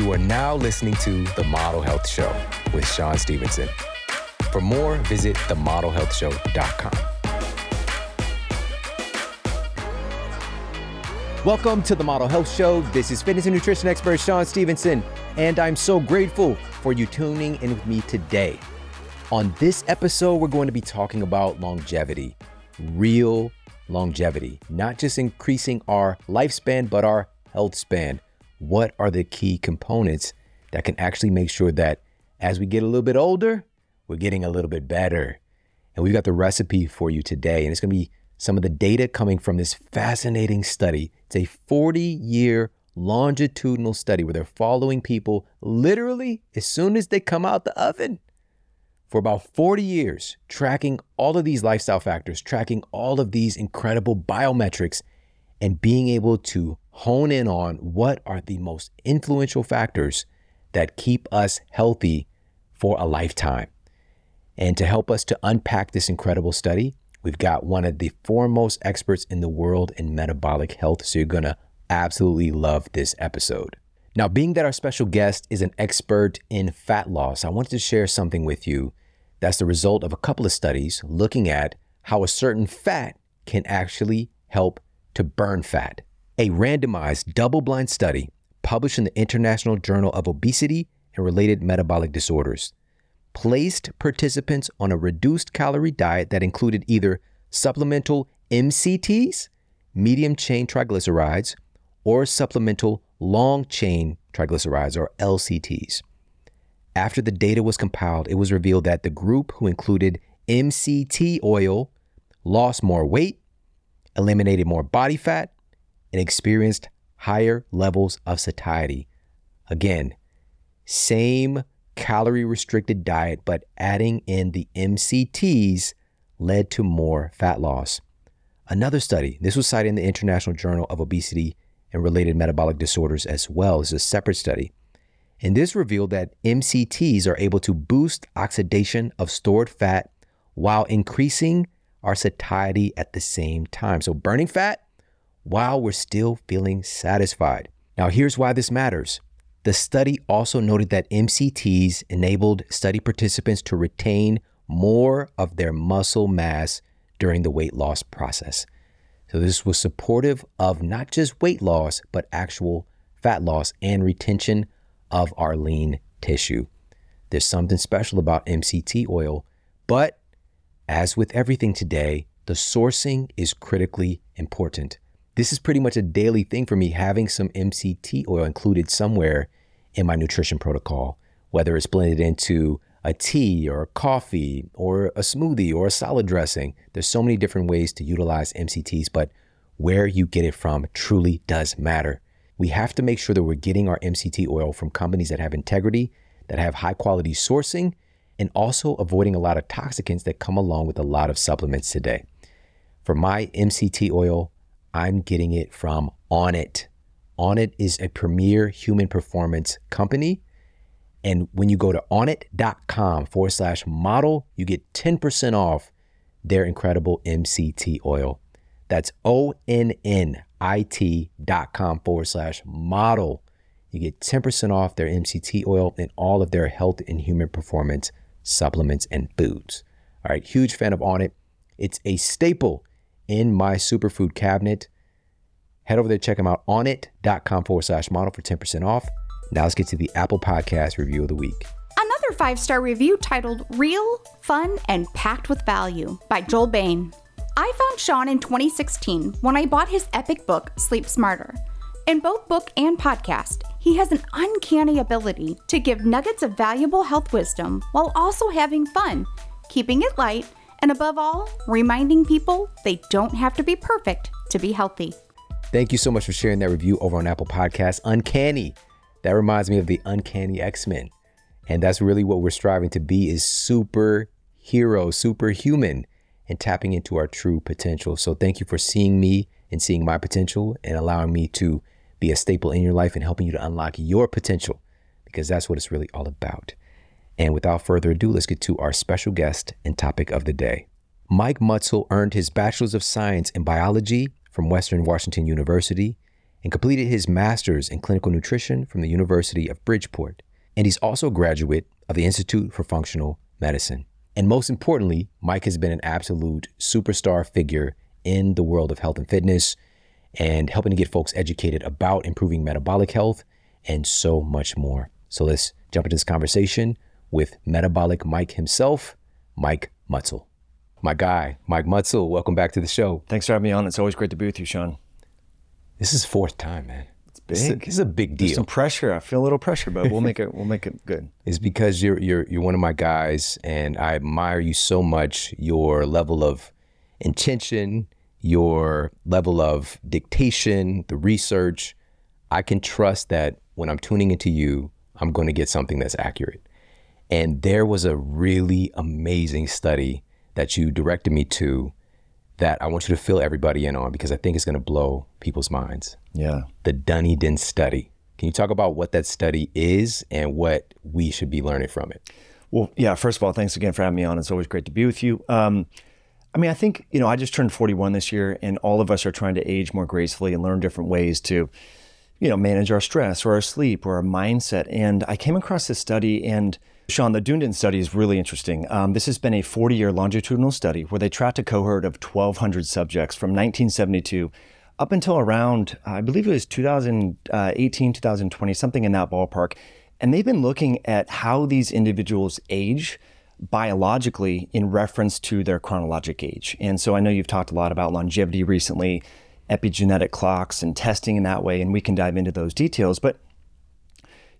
You are now listening to The Model Health Show with Shawn Stevenson. For more, visit themodelhealthshow.com. Welcome to the Model Health Show. This is fitness and nutrition expert Shawn Stevenson, and I'm so grateful for you tuning in with me today. On this episode, we're going to be talking about longevity, real longevity, not just increasing our lifespan, but our health span. What are the key components that can actually make sure that as we get a little bit older, we're getting a little bit better? And we've got the recipe for you today, and it's going to be some of the data coming from this fascinating study. It's a 40 year longitudinal study where they're following people literally as soon as they come out the oven for about 40 years, tracking all of these lifestyle factors, tracking all of these incredible biometrics, and being able to hone in on what are the most influential factors that keep us healthy for a lifetime. And to help us to unpack this incredible study, We've got one of the foremost experts in the world in metabolic health. So you're going to absolutely love this episode. Now, being that our special guest is an expert in fat loss, I wanted to share something with you that's the result of a couple of studies looking at how a certain fat can actually help to burn fat. A randomized double blind study published in the International Journal of Obesity and Related Metabolic Disorders placed participants on a reduced calorie diet that included either supplemental MCTs, medium chain triglycerides, or supplemental long chain triglycerides, or LCTs. After the data was compiled, it was revealed that the group who included MCT oil lost more weight, eliminated more body fat, and experienced higher levels of satiety. Again, same calorie restricted diet, but adding in the MCTs led to more fat loss. Another study, this was cited in the International Journal of Obesity and Related Metabolic Disorders as well as a separate study. And this revealed that MCTs are able to boost oxidation of stored fat while increasing our satiety at the same time. So, burning fat while we're still feeling satisfied. Now, here's why this matters the study also noted that MCTs enabled study participants to retain more of their muscle mass during the weight loss process. So, this was supportive of not just weight loss, but actual fat loss and retention of our lean tissue. There's something special about MCT oil, but as with everything today, the sourcing is critically important. This is pretty much a daily thing for me having some MCT oil included somewhere in my nutrition protocol, whether it's blended into a tea or a coffee or a smoothie or a salad dressing. There's so many different ways to utilize MCTs, but where you get it from truly does matter. We have to make sure that we're getting our MCT oil from companies that have integrity, that have high quality sourcing, and also avoiding a lot of toxicants that come along with a lot of supplements today. For my MCT oil, I'm getting it from Onnit. Onnit is a premier human performance company. And when you go to onnit.com forward slash model, you get 10% off their incredible MCT oil. That's O N N I T dot com forward slash model. You get 10% off their MCT oil and all of their health and human performance supplements and foods. All right, huge fan of Onnit. It's a staple in my superfood cabinet. Head over there, check them out onnit.com forward slash model for 10% off. Now let's get to the Apple Podcast review of the week. Another five star review titled Real, Fun, and Packed with Value by Joel Bain. I found Shawn in 2016 when I bought his epic book, Sleep Smarter. In both book and podcast, he has an uncanny ability to give nuggets of valuable health wisdom while also having fun, keeping it light, and above all, reminding people they don't have to be perfect to be healthy. Thank you so much for sharing that review over on Apple Podcasts. Uncanny. That reminds me of the Uncanny X-Men. And that's really what we're striving to be is superhero, superhuman, and tapping into our true potential. So thank you for seeing me and seeing my potential and allowing me to be a staple in your life and helping you to unlock your potential because that's what it's really all about. And without further ado, let's get to our special guest and topic of the day. Mike Mutzel earned his Bachelor's of Science in Biology from Western Washington University and completed his master's in clinical nutrition from the University of Bridgeport. And he's also a graduate of the Institute for Functional Medicine. And most importantly, Mike has been an absolute superstar figure in the world of health and fitness and helping to get folks educated about improving metabolic health and so much more. So let's jump into this conversation with Metabolic Mike himself, Mike Mutzel. My guy, Mike Mutzel, welcome back to the show. Thanks for having me on. It's always great to be with you, Shawn. This is fourth time, man. It's This is a, big. this is a big There's deal. some pressure. I feel a little pressure, but we'll make it. We'll make it good. It's because you're you're you're one of my guys, and I admire you so much. Your level of intention, your level of dictation, the research. I can trust that when I'm tuning into you, I'm going to get something that's accurate. And there was a really amazing study that you directed me to that I want you to fill everybody in on because I think it's going to blow people's minds. Yeah. The Dunedin study. Can you talk about what that study is and what we should be learning from it? Well, yeah. First of all, thanks again for having me on. It's always great to be with you. Um, I mean, I think you know, I just turned 41 this year, and all of us are trying to age more gracefully and learn different ways to, you know, manage our stress or our sleep or our mindset. And I came across this study, and Shawn, the Dunedin study is really interesting. Um, this has been a 40-year longitudinal study where they tracked a cohort of 1,200 subjects from 1972 up until around, I believe it was 2018, 2020, something in that ballpark. And they've been looking at how these individuals age biologically in reference to their chronologic age. And so I know you've talked a lot about longevity recently, epigenetic clocks and testing in that way, and we can dive into those details. But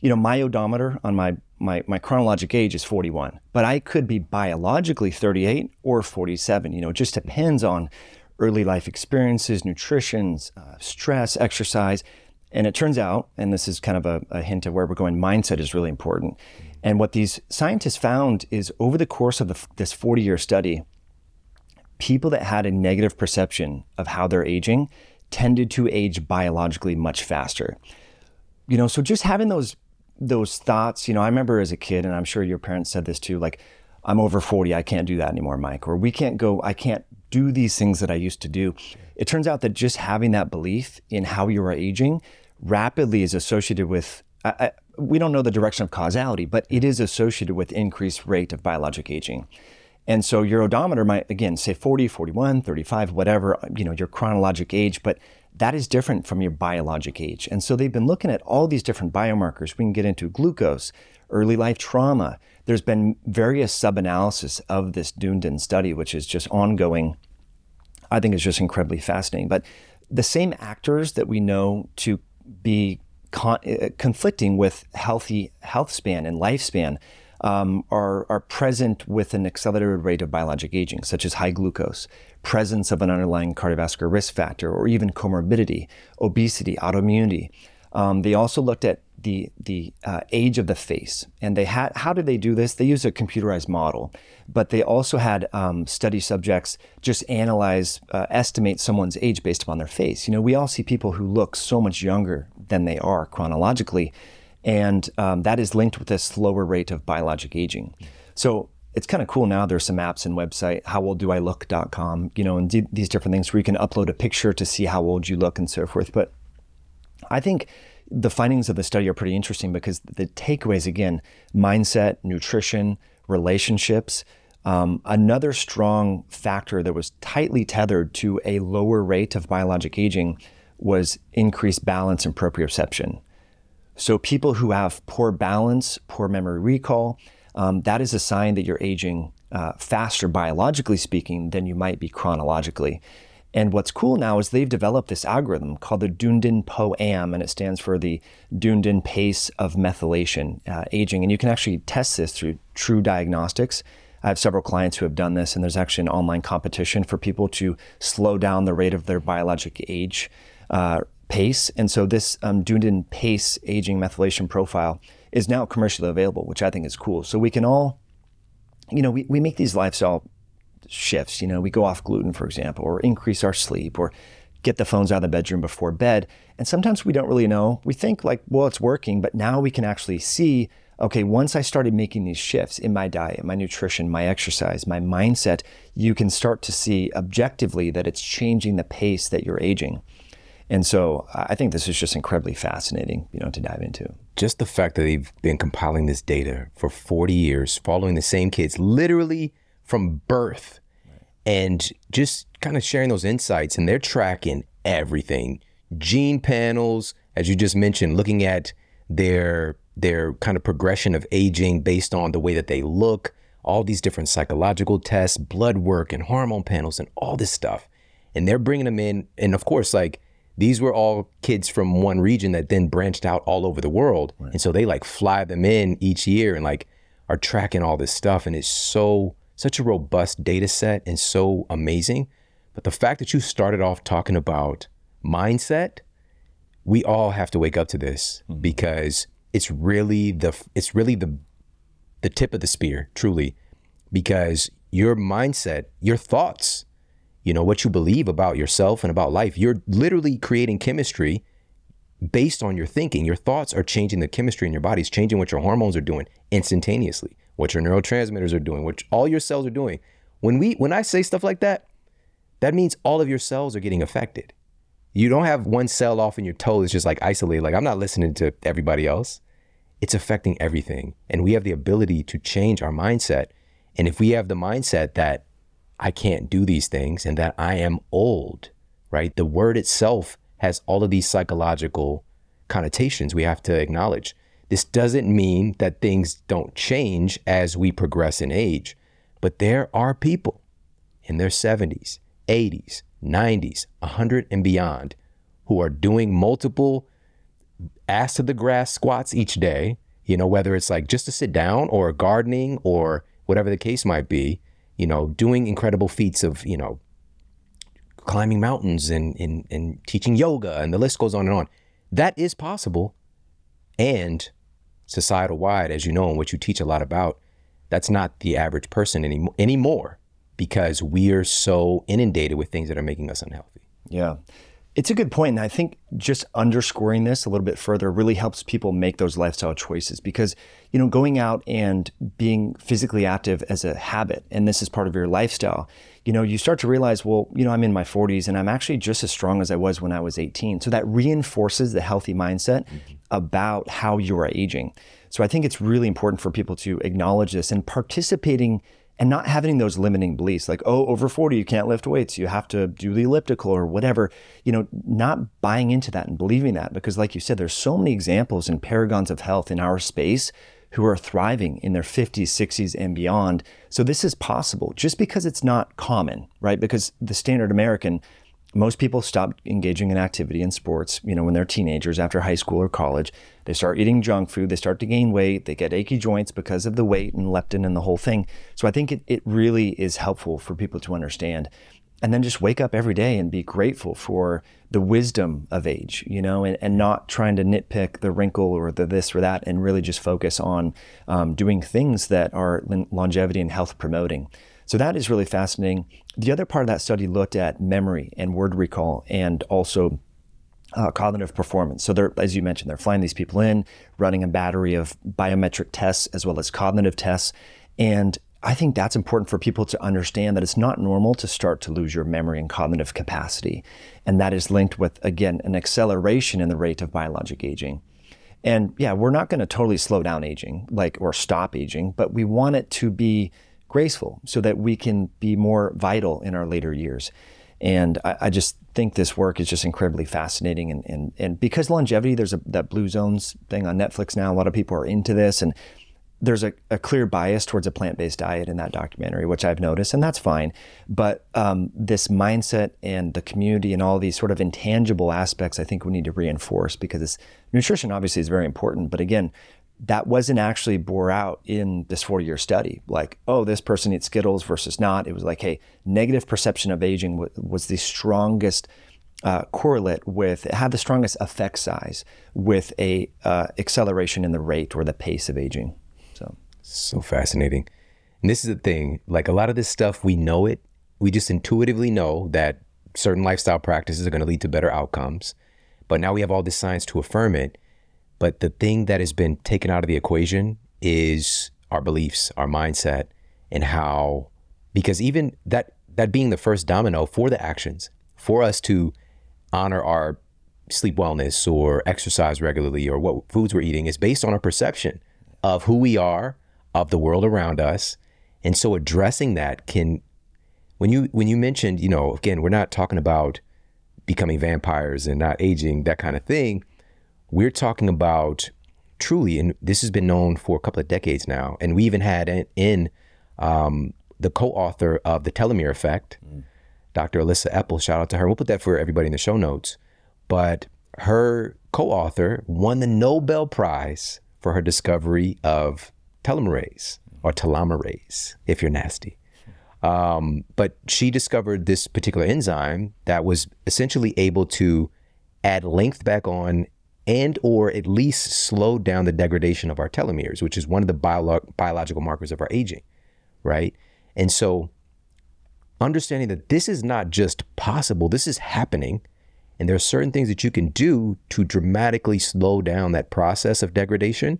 you know, my odometer on my, my my chronologic age is 41, but I could be biologically 38 or 47. You know, it just depends on early life experiences, nutrition, uh, stress, exercise. And it turns out, and this is kind of a, a hint of where we're going, mindset is really important. And what these scientists found is over the course of the, this 40 year study, people that had a negative perception of how they're aging tended to age biologically much faster. You know, so just having those those thoughts, you know, I remember as a kid, and I'm sure your parents said this too, like, I'm over 40, I can't do that anymore, Mike, or we can't go, I can't do these things that I used to do. It turns out that just having that belief in how you are aging rapidly is associated with, I, I, we don't know the direction of causality, but it is associated with increased rate of biologic aging. And so your odometer might, again, say 40, 41, 35, whatever, you know, your chronologic age, but that is different from your biologic age. And so they've been looking at all these different biomarkers. We can get into glucose, early life trauma. There's been various sub-analysis of this Dunedin study, which is just ongoing. I think is just incredibly fascinating. But the same actors that we know to be con- uh, conflicting with healthy health span and lifespan um, are, are present with an accelerated rate of biologic aging, such as high glucose, presence of an underlying cardiovascular risk factor, or even comorbidity, obesity, autoimmunity. Um, they also looked at the the uh, age of the face, and they had how did they do this? They used a computerized model, but they also had um, study subjects just analyze, uh, estimate someone's age based upon their face. You know, we all see people who look so much younger than they are chronologically, and um, that is linked with a slower rate of biologic aging. So it's kind of cool now. There's some apps and website, howolddooilook.com, you know, and d- these different things where you can upload a picture to see how old you look and so forth. But I think the findings of the study are pretty interesting because the takeaways again, mindset, nutrition, relationships. Um, another strong factor that was tightly tethered to a lower rate of biologic aging was increased balance and proprioception. So, people who have poor balance, poor memory recall, um, that is a sign that you're aging uh, faster, biologically speaking, than you might be chronologically. And what's cool now is they've developed this algorithm called the Dunedin POAM, and it stands for the Dunedin Pace of Methylation uh, Aging. And you can actually test this through TruDiagnostics. I have several clients who have done this, and there's actually an online competition for people to slow down the rate of their biologic age uh, pace. And so this um, Dunedin Pace Aging Methylation Profile is now commercially available, which I think is cool. So we can all, you know, we, we make these lifestyle shifts. You know, we go off gluten, for example, or increase our sleep, or get the phones out of the bedroom before bed. And sometimes we don't really know. We think like, well, it's working, but now we can actually see, okay, once I started making these shifts in my diet, my nutrition, my exercise, my mindset, you can start to see objectively that it's changing the pace that you're aging. And so I think this is just incredibly fascinating, you know, to dive into. Just the fact that they've been compiling this data for 40 years, following the same kids literally from birth, and just kind of sharing those insights, and they're tracking everything gene panels, as you just mentioned, looking at their their kind of progression of aging based on the way that they look, all these different psychological tests, blood work, and hormone panels, and all this stuff. And they're bringing them in, and of course, like these were all kids from one region that then branched out all over the world. Right. And so they like fly them in each year and like are tracking all this stuff. And it's so, such a robust data set and so amazing. But the fact that you started off talking about mindset, we all have to wake up to this mm-hmm. because it's really the it's really the the tip of the spear, truly. Because your mindset, your thoughts you know, what you believe about yourself and about life. You're literally creating chemistry based on your thinking. Your thoughts are changing the chemistry in your body. It's changing what your hormones are doing instantaneously, what your neurotransmitters are doing, what all your cells are doing. When we when I say stuff like that, that means all of your cells are getting affected. You don't have one cell off in your toe that's just like isolated, like I'm not listening to everybody else. It's affecting everything. And we have the ability to change our mindset. And if we have the mindset that I can't do these things and that I am old, right? The word itself has all of these psychological connotations we have to acknowledge. This doesn't mean that things don't change as we progress in age, but there are people in their 70s, 80s, 90s, 100 and beyond who are doing multiple ass to the grass squats each day, you know, whether it's like just to sit down or gardening or whatever the case might be you know, doing incredible feats of, you know, climbing mountains and, and, and teaching yoga, and the list goes on and on. That is possible. And societal wide, as you know, and what you teach a lot about, that's not the average person any, anymore because we are so inundated with things that are making us unhealthy. Yeah. It's a good point, and I think just underscoring this a little bit further really helps people make those lifestyle choices because you know going out and being physically active as a habit, and this is part of your lifestyle. You know, you start to realize, well, you know, I'm in my 40s and I'm actually just as strong as I was when I was 18. So that reinforces the healthy mindset mm-hmm. about how you are aging. So I think it's really important for people to acknowledge this and participating and not having those limiting beliefs like oh over 40 you can't lift weights you have to do the elliptical or whatever you know not buying into that and believing that because like you said there's so many examples and paragons of health in our space who are thriving in their 50s 60s and beyond so this is possible just because it's not common right because the standard american most people stop engaging in activity and sports, you know, when they're teenagers after high school or college. They start eating junk food, they start to gain weight, they get achy joints because of the weight and leptin and the whole thing. So I think it, it really is helpful for people to understand. And then just wake up every day and be grateful for the wisdom of age, you know, and, and not trying to nitpick the wrinkle or the this or that, and really just focus on um, doing things that are longevity and health promoting. So that is really fascinating. The other part of that study looked at memory and word recall and also uh, cognitive performance. So they're, as you mentioned, they're flying these people in, running a battery of biometric tests as well as cognitive tests. And I think that's important for people to understand that it's not normal to start to lose your memory and cognitive capacity. And that is linked with, again, an acceleration in the rate of biologic aging. And yeah, we're not going to totally slow down aging, like, or stop aging, but we want it to be graceful so that we can be more vital in our later years. And I, I just think this work is just incredibly fascinating. And, and, and because longevity, there's a, that Blue Zones thing on Netflix now. A lot of people are into this. And there's a, a clear bias towards a plant based diet in that documentary, which I've noticed, and that's fine. But um, this mindset and the community and all these sort of intangible aspects, I think we need to reinforce because nutrition obviously is very important. But again, that wasn't actually bore out in this 40 year study. Like, oh, this person eats Skittles versus not. It was like, hey, negative perception of aging w- was the strongest uh, correlate with, it had the strongest effect size with a uh, acceleration in the rate or the pace of aging. So, so fascinating. And this is the thing, like a lot of this stuff, we know it. We just intuitively know that certain lifestyle practices are going to lead to better outcomes. But now we have all this science to affirm it. But the thing that has been taken out of the equation is our beliefs, our mindset, and how, because even that, that being the first domino for the actions, for us to honor our sleep wellness or exercise regularly or what foods we're eating is based on our perception of who we are, of the world around us. And so addressing that can when you when you mentioned, you know, again, we're not talking about becoming vampires and not aging, that kind of thing. We're talking about truly, and this has been known for a couple of decades now, and we even had in, in um, the co-author of the telomere effect, mm. Dr. Elissa Epel. Shout out to her. We'll put that for everybody in the show notes. But her co-author won the Nobel Prize for her discovery of telomerase or telomerase, if you're nasty. Um, but she discovered this particular enzyme that was essentially able to add length back on and or at least slow down the degradation of our telomeres, which is one of the bio- biological markers of our aging, right? And so understanding that this is not just possible, this is happening. And there are certain things that you can do to dramatically slow down that process of degradation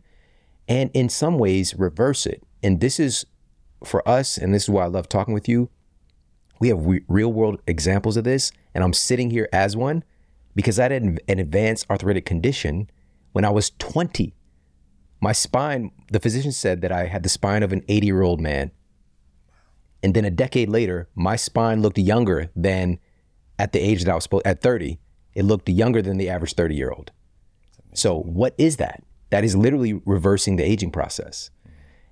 and in some ways reverse it. And this is for us, and this is why I love talking with you. We have re- real world examples of this, and I'm sitting here as one because I had an, an advanced arthritic condition when I was 20. My spine, the physician said that I had the spine of an 80 year old man. And then a decade later, my spine looked younger than at the age that I was supposed at 30. It looked younger than the average 30 year old. So, what is that? That is literally reversing the aging process.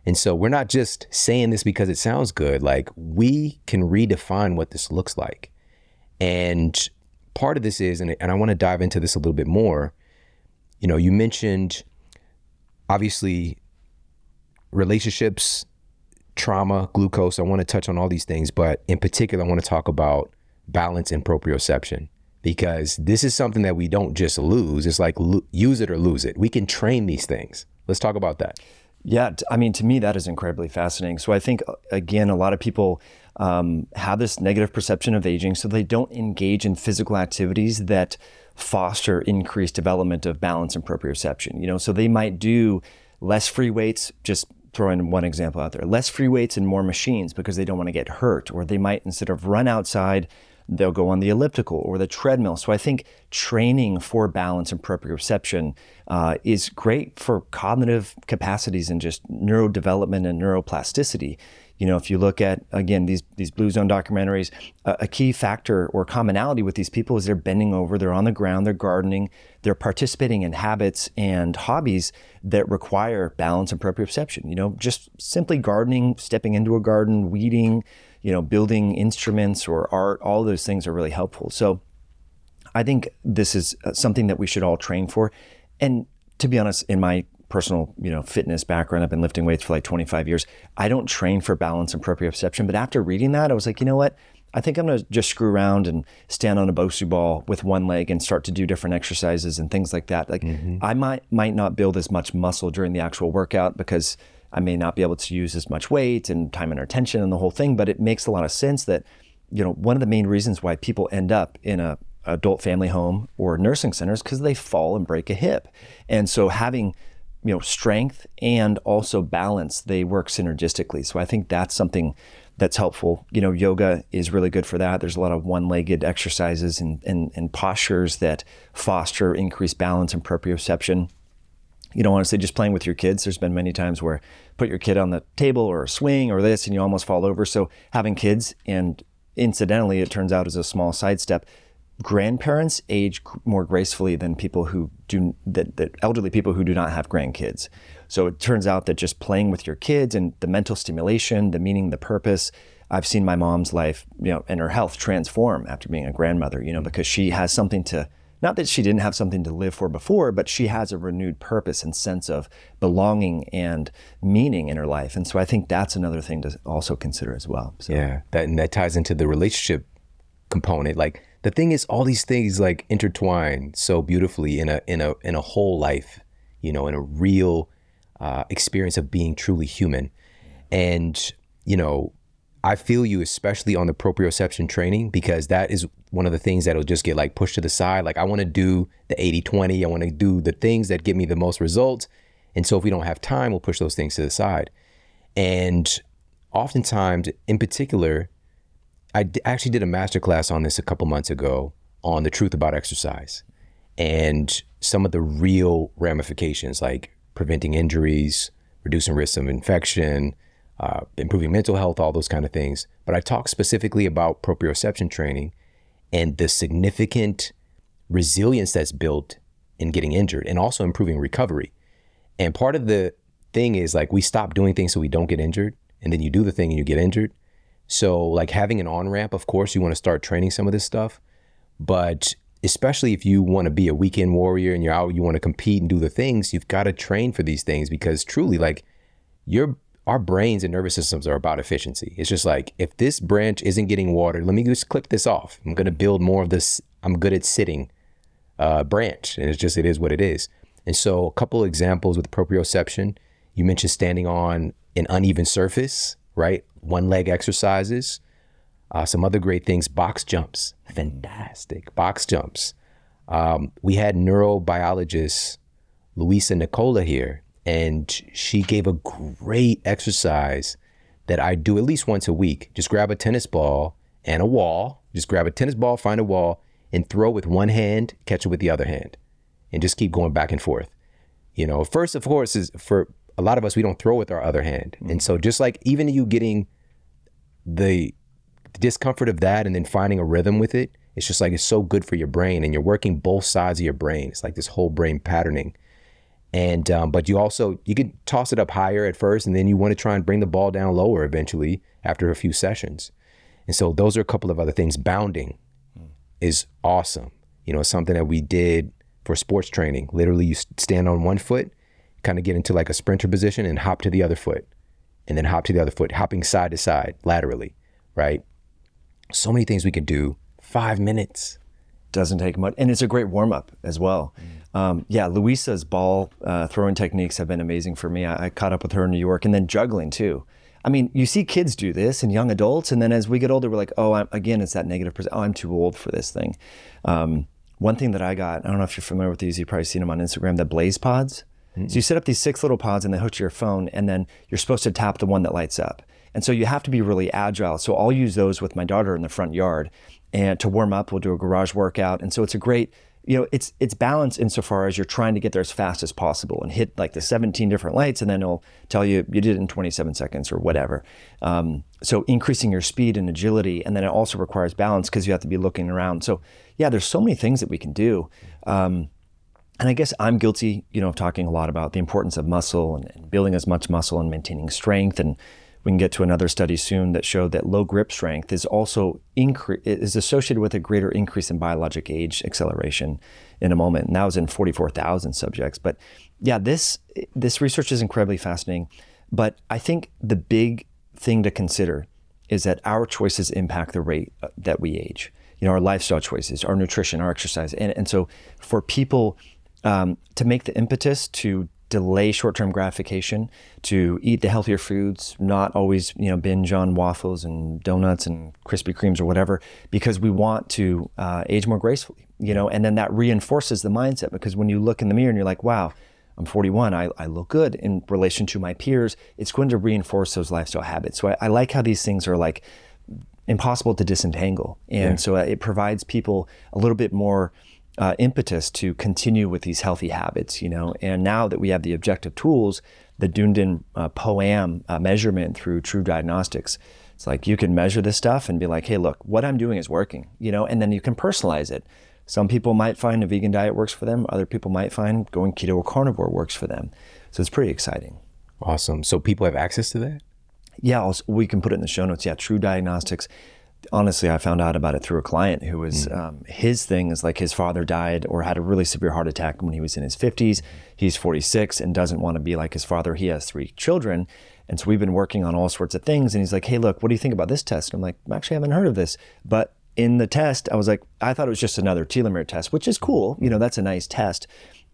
And so we're not just saying this because it sounds good. Like we can redefine what this looks like. And part of this is, and, and I want to dive into this a little bit more. You know, you mentioned obviously relationships, trauma, glucose. I want to touch on all these things, but in particular, I want to talk about balance and proprioception because this is something that we don't just lose. It's like lo- use it or lose it. We can train these things. Let's talk about that. Yeah, I mean, to me, that is incredibly fascinating. So I think, uh, again, a lot of people um, have this negative perception of aging, so they don't engage in physical activities that foster increased development of balance and proprioception. You know, so they might do less free weights, just throwing one example out there, less free weights and more machines because they don't want to get hurt, or they might instead of run outside they'll go on the elliptical or the treadmill. So I think training for balance and proprioception uh, is great for cognitive capacities and just neurodevelopment and neuroplasticity. You know, if you look at again these these blue zone documentaries, a key factor or commonality with these people is they're bending over, they're on the ground, they're gardening, they're participating in habits and hobbies that require balance and proprioception. You know, just simply gardening, stepping into a garden, weeding, you know, building instruments or art, all those things are really helpful. So I think this is uh, something that we should all train for. And to be honest, in my personal, you know, fitness background, I've been lifting weights for like 25 years. I don't train for balance and proprioception, but after reading that, I was like, you know what? I think I'm going to just screw around and stand on a Bosu ball with one leg and start to do different exercises and things like that. Like mm-hmm. I might might not build as much muscle during the actual workout because I may not be able to use as much weight and time and attention and the whole thing, but it makes a lot of sense that, you know, one of the main reasons why people end up in a adult family home or nursing centers because they fall and break a hip. And so having, you know, strength and also balance, they work synergistically. So I think that's something that's helpful. You know, yoga is really good for that. There's a lot of one-legged exercises and, and, and postures that foster increased balance and proprioception you want to just playing with your kids. There's been many times where put your kid on the table or a swing or this and you almost fall over. So having kids and incidentally, it turns out as a small sidestep, grandparents age more gracefully than people who do that, that elderly people who do not have grandkids. So it turns out that just playing with your kids and the mental stimulation, the meaning, the purpose, I've seen my mom's life, you know, and her health transform after being a grandmother, you know, mm. because she has something to not that she didn't have something to live for before, but she has a renewed purpose and sense of belonging and meaning in her life. And so I think that's another thing to also consider as well. So. Yeah, that and that ties into the relationship component. Like the thing is, all these things like intertwine so beautifully in a in a in a whole life, you know, in a real uh, experience of being truly human. And you know, I feel you, especially on the proprioception training, because that is one of the things that'll just get like pushed to the side. Like I want to do the 80 20, I want to do the things that give me the most results. And so if we don't have time, we'll push those things to the side. And oftentimes, in particular, I d- actually did a masterclass on this a couple months ago on the truth about exercise. and some of the real ramifications, like preventing injuries, reducing risks of infection, uh, improving mental health, all those kind of things. But I talked specifically about proprioception training and the significant resilience that's built in getting injured and also improving recovery. And part of the thing is like we stop doing things so we don't get injured, and then you do the thing and you get injured. So, like having an on ramp, of course, you want to start training some of this stuff. But especially if you want to be a weekend warrior and you're out, you want to compete and do the things, you've got to train for these things because truly, like, your our brains and nervous systems are about efficiency. It's just like if this branch isn't getting watered, let me just clip this off. I'm gonna build more of this. I'm good at sitting uh, branch, and it's just it is what it is. And so, a couple examples with proprioception. You mentioned standing on an uneven surface, right? One leg exercises. Uh, some other great things: box jumps, fantastic box jumps. Um, we had neurobiologist Louisa Nicola here, and she gave a great exercise that I do at least once a week. Just grab a tennis ball and a wall. Just grab a tennis ball, find a wall, and throw with one hand, catch it with the other hand, and just keep going back and forth. You know, first, of course, is for a lot of us, we don't throw with our other hand. Mm-hmm. And so, just like even you getting the discomfort of that and then finding a rhythm with it, it's just like it's so good for your brain and you're working both sides of your brain. It's like this whole brain patterning and um, but you also you can toss it up higher at first and then you want to try and bring the ball down lower eventually after a few sessions and so those are a couple of other things bounding mm. is awesome you know something that we did for sports training literally you stand on one foot kind of get into like a sprinter position and hop to the other foot and then hop to the other foot hopping side to side laterally right so many things we can do five minutes doesn't take much and it's a great warm-up as well mm. Um, yeah, Louisa's ball uh, throwing techniques have been amazing for me. I, I, caught up with her in New York, and then juggling too. I mean, you see kids do this and young adults, and then as we get older, we're like, oh, I'm, again, it's that negative. percent. Oh, I'm too old for this thing. Um, one thing that I got, I don't know if you're familiar with these, you've probably seen them on Instagram, the Blaze Pods. Mm-hmm. So you set up these six little pods and they hook to your phone, and then you're supposed to tap the one that lights up. And so you have to be really agile. So I'll use those with my daughter in the front yard. And to warm up, we'll do a garage workout. And so it's a great you know, it's it's balanced insofar as you're trying to get there as fast as possible and hit like the 17 different lights, and then it'll tell you you did it in 27 seconds or whatever. Um, so increasing your speed and agility, and then it also requires balance because you have to be looking around. So yeah, there's so many things that we can do. Um, and I guess I'm guilty, you know, of talking a lot about the importance of muscle and, and building as much muscle and maintaining strength and we can get to another study soon that showed that low grip strength is also incre- is associated with a greater increase in biologic age acceleration in a moment. And that was in 44,000 subjects. But yeah, this this research is incredibly fascinating. But I think the big thing to consider is that our choices impact the rate uh, that we age. You know, our lifestyle choices, our nutrition, our exercise, and and so for people um, to make the impetus to delay short-term gratification, to eat the healthier foods, not always you know binge on waffles and donuts and Krispy Kremes or whatever, because we want to uh, age more gracefully. You know, and then that reinforces the mindset because when you look in the mirror and you're like, wow. I'm 41. I, I look good in relation to my peers. It's going to reinforce those lifestyle habits. So I, I like how these things are like impossible to disentangle. And yeah. so it provides people a little bit more uh, impetus to continue with these healthy habits, you know. And now that we have the objective tools, the Dunedin uh, POAM uh, measurement through TruDiagnostics, it's like you can measure this stuff and be like, hey, look, what I'm doing is working, you know, and then you can personalize it. Some people might find a vegan diet works for them. Other people might find going keto or carnivore works for them. So it's pretty exciting. Awesome. So people have access to that? Yeah, I'll, we can put it in the show notes. Yeah, TruDiagnostics honestly, I found out about it through a client who was mm. um, his thing is like his father died or had a really severe heart attack when he was in his 50s. He's 46 and doesn't want to be like his father. He has three children. And so we've been working on all sorts of things. And he's like, hey, look, what do you think about this test? And I'm like, actually, I haven't heard of this. But in the test, I was like, I thought it was just another telomere test, which is cool. You know, that's a nice test.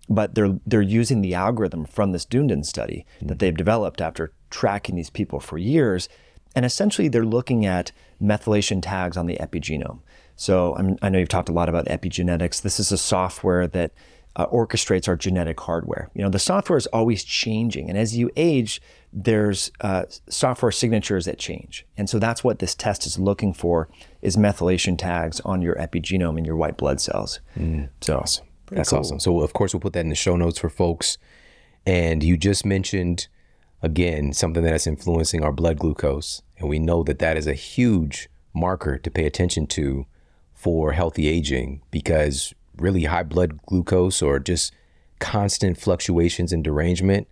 But they're they're using the algorithm from this Dunedin study mm. that they've developed after tracking these people for years and essentially, they're looking at methylation tags on the epigenome. So I'm, i know you've talked a lot about epigenetics. This is a software that uh, orchestrates our genetic hardware. You know, the software is always changing, and as you age, there's uh, software signatures that change. And so that's what this test is looking for: is methylation tags on your epigenome and your white blood cells. Mm, so awesome. That's cool. awesome. So, of course, we'll put that in the show notes for folks. And you just mentioned, again, something that's influencing our blood glucose. And we know that that is a huge marker to pay attention to for healthy aging because really high blood glucose or just constant fluctuations and derangement,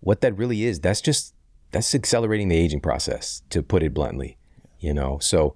what that really is, that's just that's accelerating the aging process, to put it bluntly. You know, so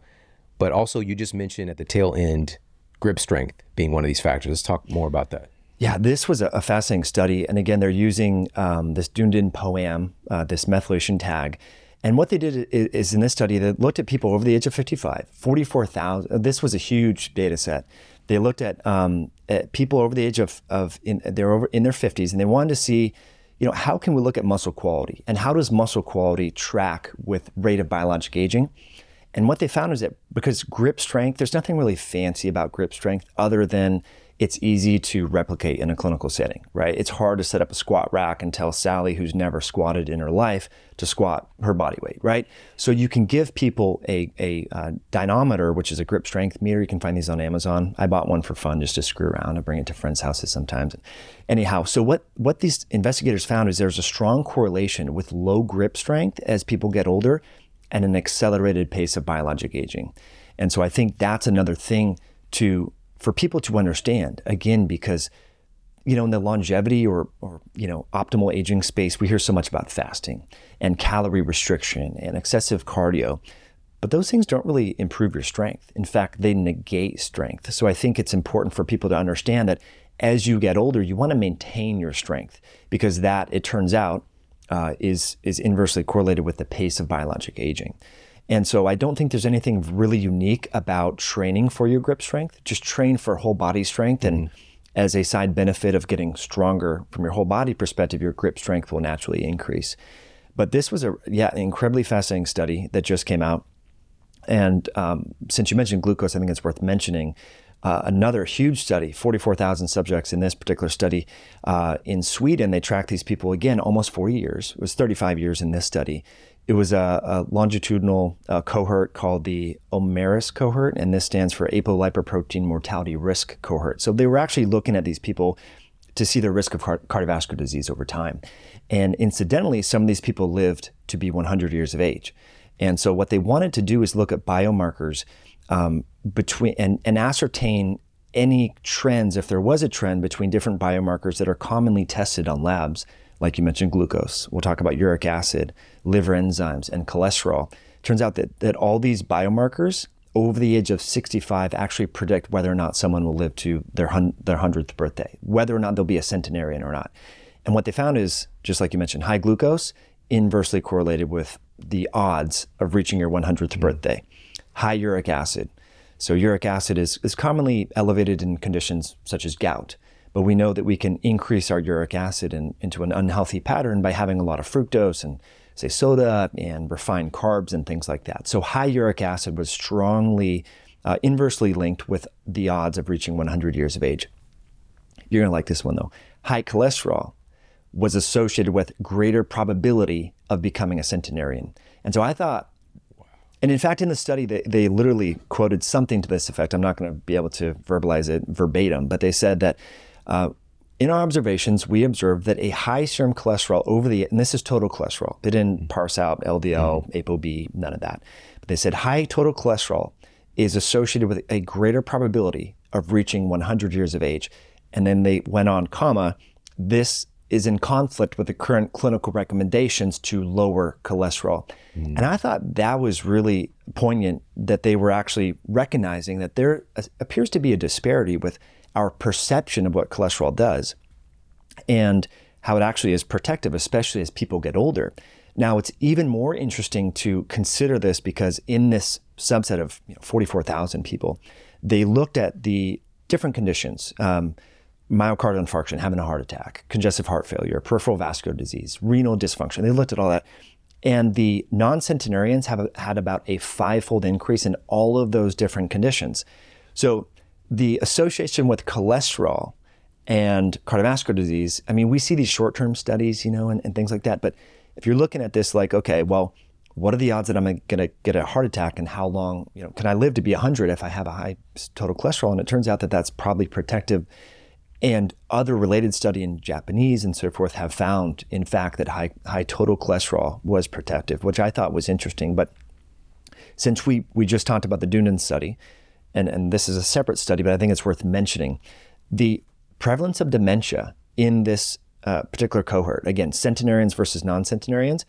but also you just mentioned at the tail end grip strength being one of these factors. Let's talk more about that. Yeah, this was a, fascinating study. And again, they're using um, this Dunedin POAM, uh, this methylation tag. And what they did is in this study, they looked at people over the age of 55, 44,000. This was a huge data set. They looked at, um, at people over the age of, of in, they're over in their 50s, and they wanted to see, you know, how can we look at muscle quality and how does muscle quality track with rate of biologic aging? And what they found is that because grip strength, there's nothing really fancy about grip strength other than it's easy to replicate in a clinical setting, right? It's hard to set up a squat rack and tell Sally, who's never squatted in her life, to squat her body weight, right? So you can give people a, a uh, dynamometer, which is a grip strength meter. You can find these on Amazon. I bought one for fun just to screw around. I bring it to friends' houses sometimes. Anyhow, so what, what these investigators found is there's a strong correlation with low grip strength as people get older and an accelerated pace of biologic aging. And so I think that's another thing to for people to understand again because you know in the longevity or or you know optimal aging space we hear so much about fasting and calorie restriction and excessive cardio but those things don't really improve your strength. In fact they negate strength. So i think it's important for people to understand that as you get older you want to maintain your strength because that it turns out uh, is is inversely correlated with the pace of biologic aging and so I don't think there's anything really unique about training for your grip strength. Just train for whole body strength. And mm-hmm. as a side benefit of getting stronger from your whole body perspective, your grip strength will naturally increase. But this was a yeah incredibly fascinating study that just came out. And um, since you mentioned glucose, I think it's worth mentioning. Uh, another huge study, 44,000 subjects in this particular study uh, in Sweden. They tracked these people again almost 40 years. It was 35 years in this study. It was a, a longitudinal uh, cohort called the AMORIS cohort, and this stands for apolipoprotein mortality risk cohort. So they were actually looking at these people to see the risk of car- cardiovascular disease over time. And incidentally, some of these people lived to be 100 years of age. And so what they wanted to do is look at biomarkers um, between and, and ascertain any trends, if there was a trend between different biomarkers that are commonly tested on labs like you mentioned, glucose. We'll talk about uric acid, liver enzymes, and cholesterol. Turns out that, that all these biomarkers over the age of 65 actually predict whether or not someone will live to their, hun- their 100th birthday, whether or not they'll be a centenarian or not. And what they found is, just like you mentioned, high glucose inversely correlated with the odds of reaching your 100th mm-hmm. birthday. High uric acid. So, uric acid is, is commonly elevated in conditions such as gout. But we know that we can increase our uric acid in, into an unhealthy pattern by having a lot of fructose and, say, soda and refined carbs and things like that. So high uric acid was strongly uh, inversely linked with the odds of reaching 100 years of age. You're going to like this one though. High cholesterol was associated with greater probability of becoming a centenarian. And so I thought, and in fact, in the study, they, they literally quoted something to this effect. I'm not going to be able to verbalize it verbatim, but they said that uh, in our observations, we observed that a high serum cholesterol over the, and this is total cholesterol. They didn't parse out LDL, mm. ApoB, none of that. But they said high total cholesterol is associated with a greater probability of reaching 100 years of age. And then they went on, comma, this is in conflict with the current clinical recommendations to lower cholesterol. Mm. And I thought that was really poignant that they were actually recognizing that there appears to be a disparity with our perception of what cholesterol does and how it actually is protective, especially as people get older. Now, it's even more interesting to consider this because in this subset of you know, 44,000 people, they looked at the different conditions um, myocardial infarction, having a heart attack, congestive heart failure, peripheral vascular disease, renal dysfunction. They looked at all that. And the non centenarians have had about a fivefold increase in all of those different conditions. So the association with cholesterol and cardiovascular disease, I mean, we see these short term studies, you know, and, and, things like that. But if you're looking at this like, okay, well, what are the odds that I'm going to get a heart attack and how long, you know, can I live to be 100 if I have a high total cholesterol? And it turns out that that's probably protective And other related study in Japanese and so forth have found, in fact, that high, high total cholesterol was protective, which I thought was interesting. But since we, we just talked about the Dunedin study, and, and this is a separate study, but I think it's worth mentioning, the prevalence of dementia in this uh, particular cohort, again, centenarians versus non centenarians,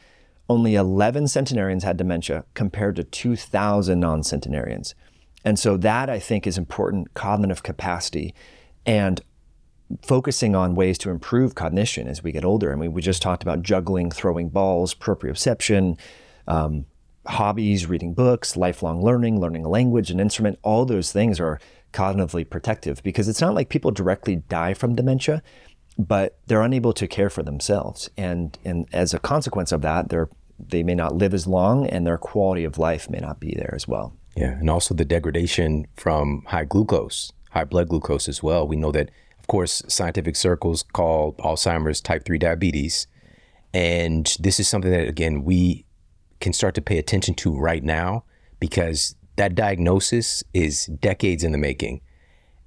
only 11 centenarians had dementia compared to 2,000 non centenarians. And so that I think is important cognitive capacity and focusing on ways to improve cognition as we get older. I mean, we just talked about juggling, throwing balls, proprioception, um, hobbies, reading books, lifelong learning, learning a language, an instrument. All those things are cognitively protective because it's not like people directly die from dementia, but they're unable to care for themselves. And, and as a consequence of that, they're, they may not live as long and their quality of life may not be there as well. Yeah, and also the degradation from high glucose, high blood glucose as well. We know that, of course, scientific circles call Alzheimer's type 3 diabetes. And this is something that, again, we can start to pay attention to right now because that diagnosis is decades in the making.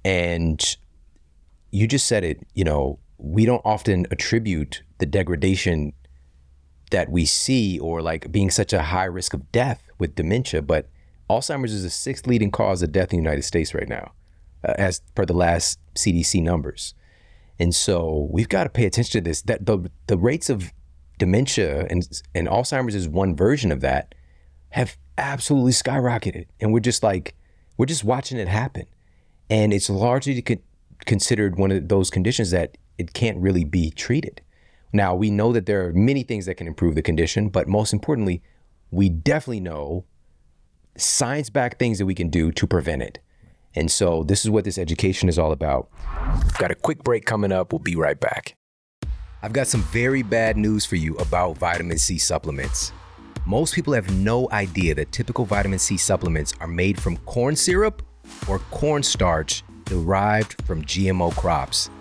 And you just said it, you know, we don't often attribute the degradation that we see or like being such a high risk of death with dementia, but Alzheimer's is the sixth leading cause of death in the United States right now, uh, as per the last CDC numbers. And so we've got to pay attention to this. That the the rates of dementia and and Alzheimer's is one version of that have absolutely skyrocketed, and we're just like we're just watching it happen, and it's largely considered one of those conditions that it can't really be treated. Now we know that there are many things that can improve the condition, but most importantly, we definitely know science backed things that we can do to prevent it. And so this is what this education is all about. Got a quick break coming up. We'll be right back. I've got some very bad news for you about vitamin C supplements. Most people have no idea that typical vitamin C supplements are made from corn syrup or cornstarch derived from GMO crops.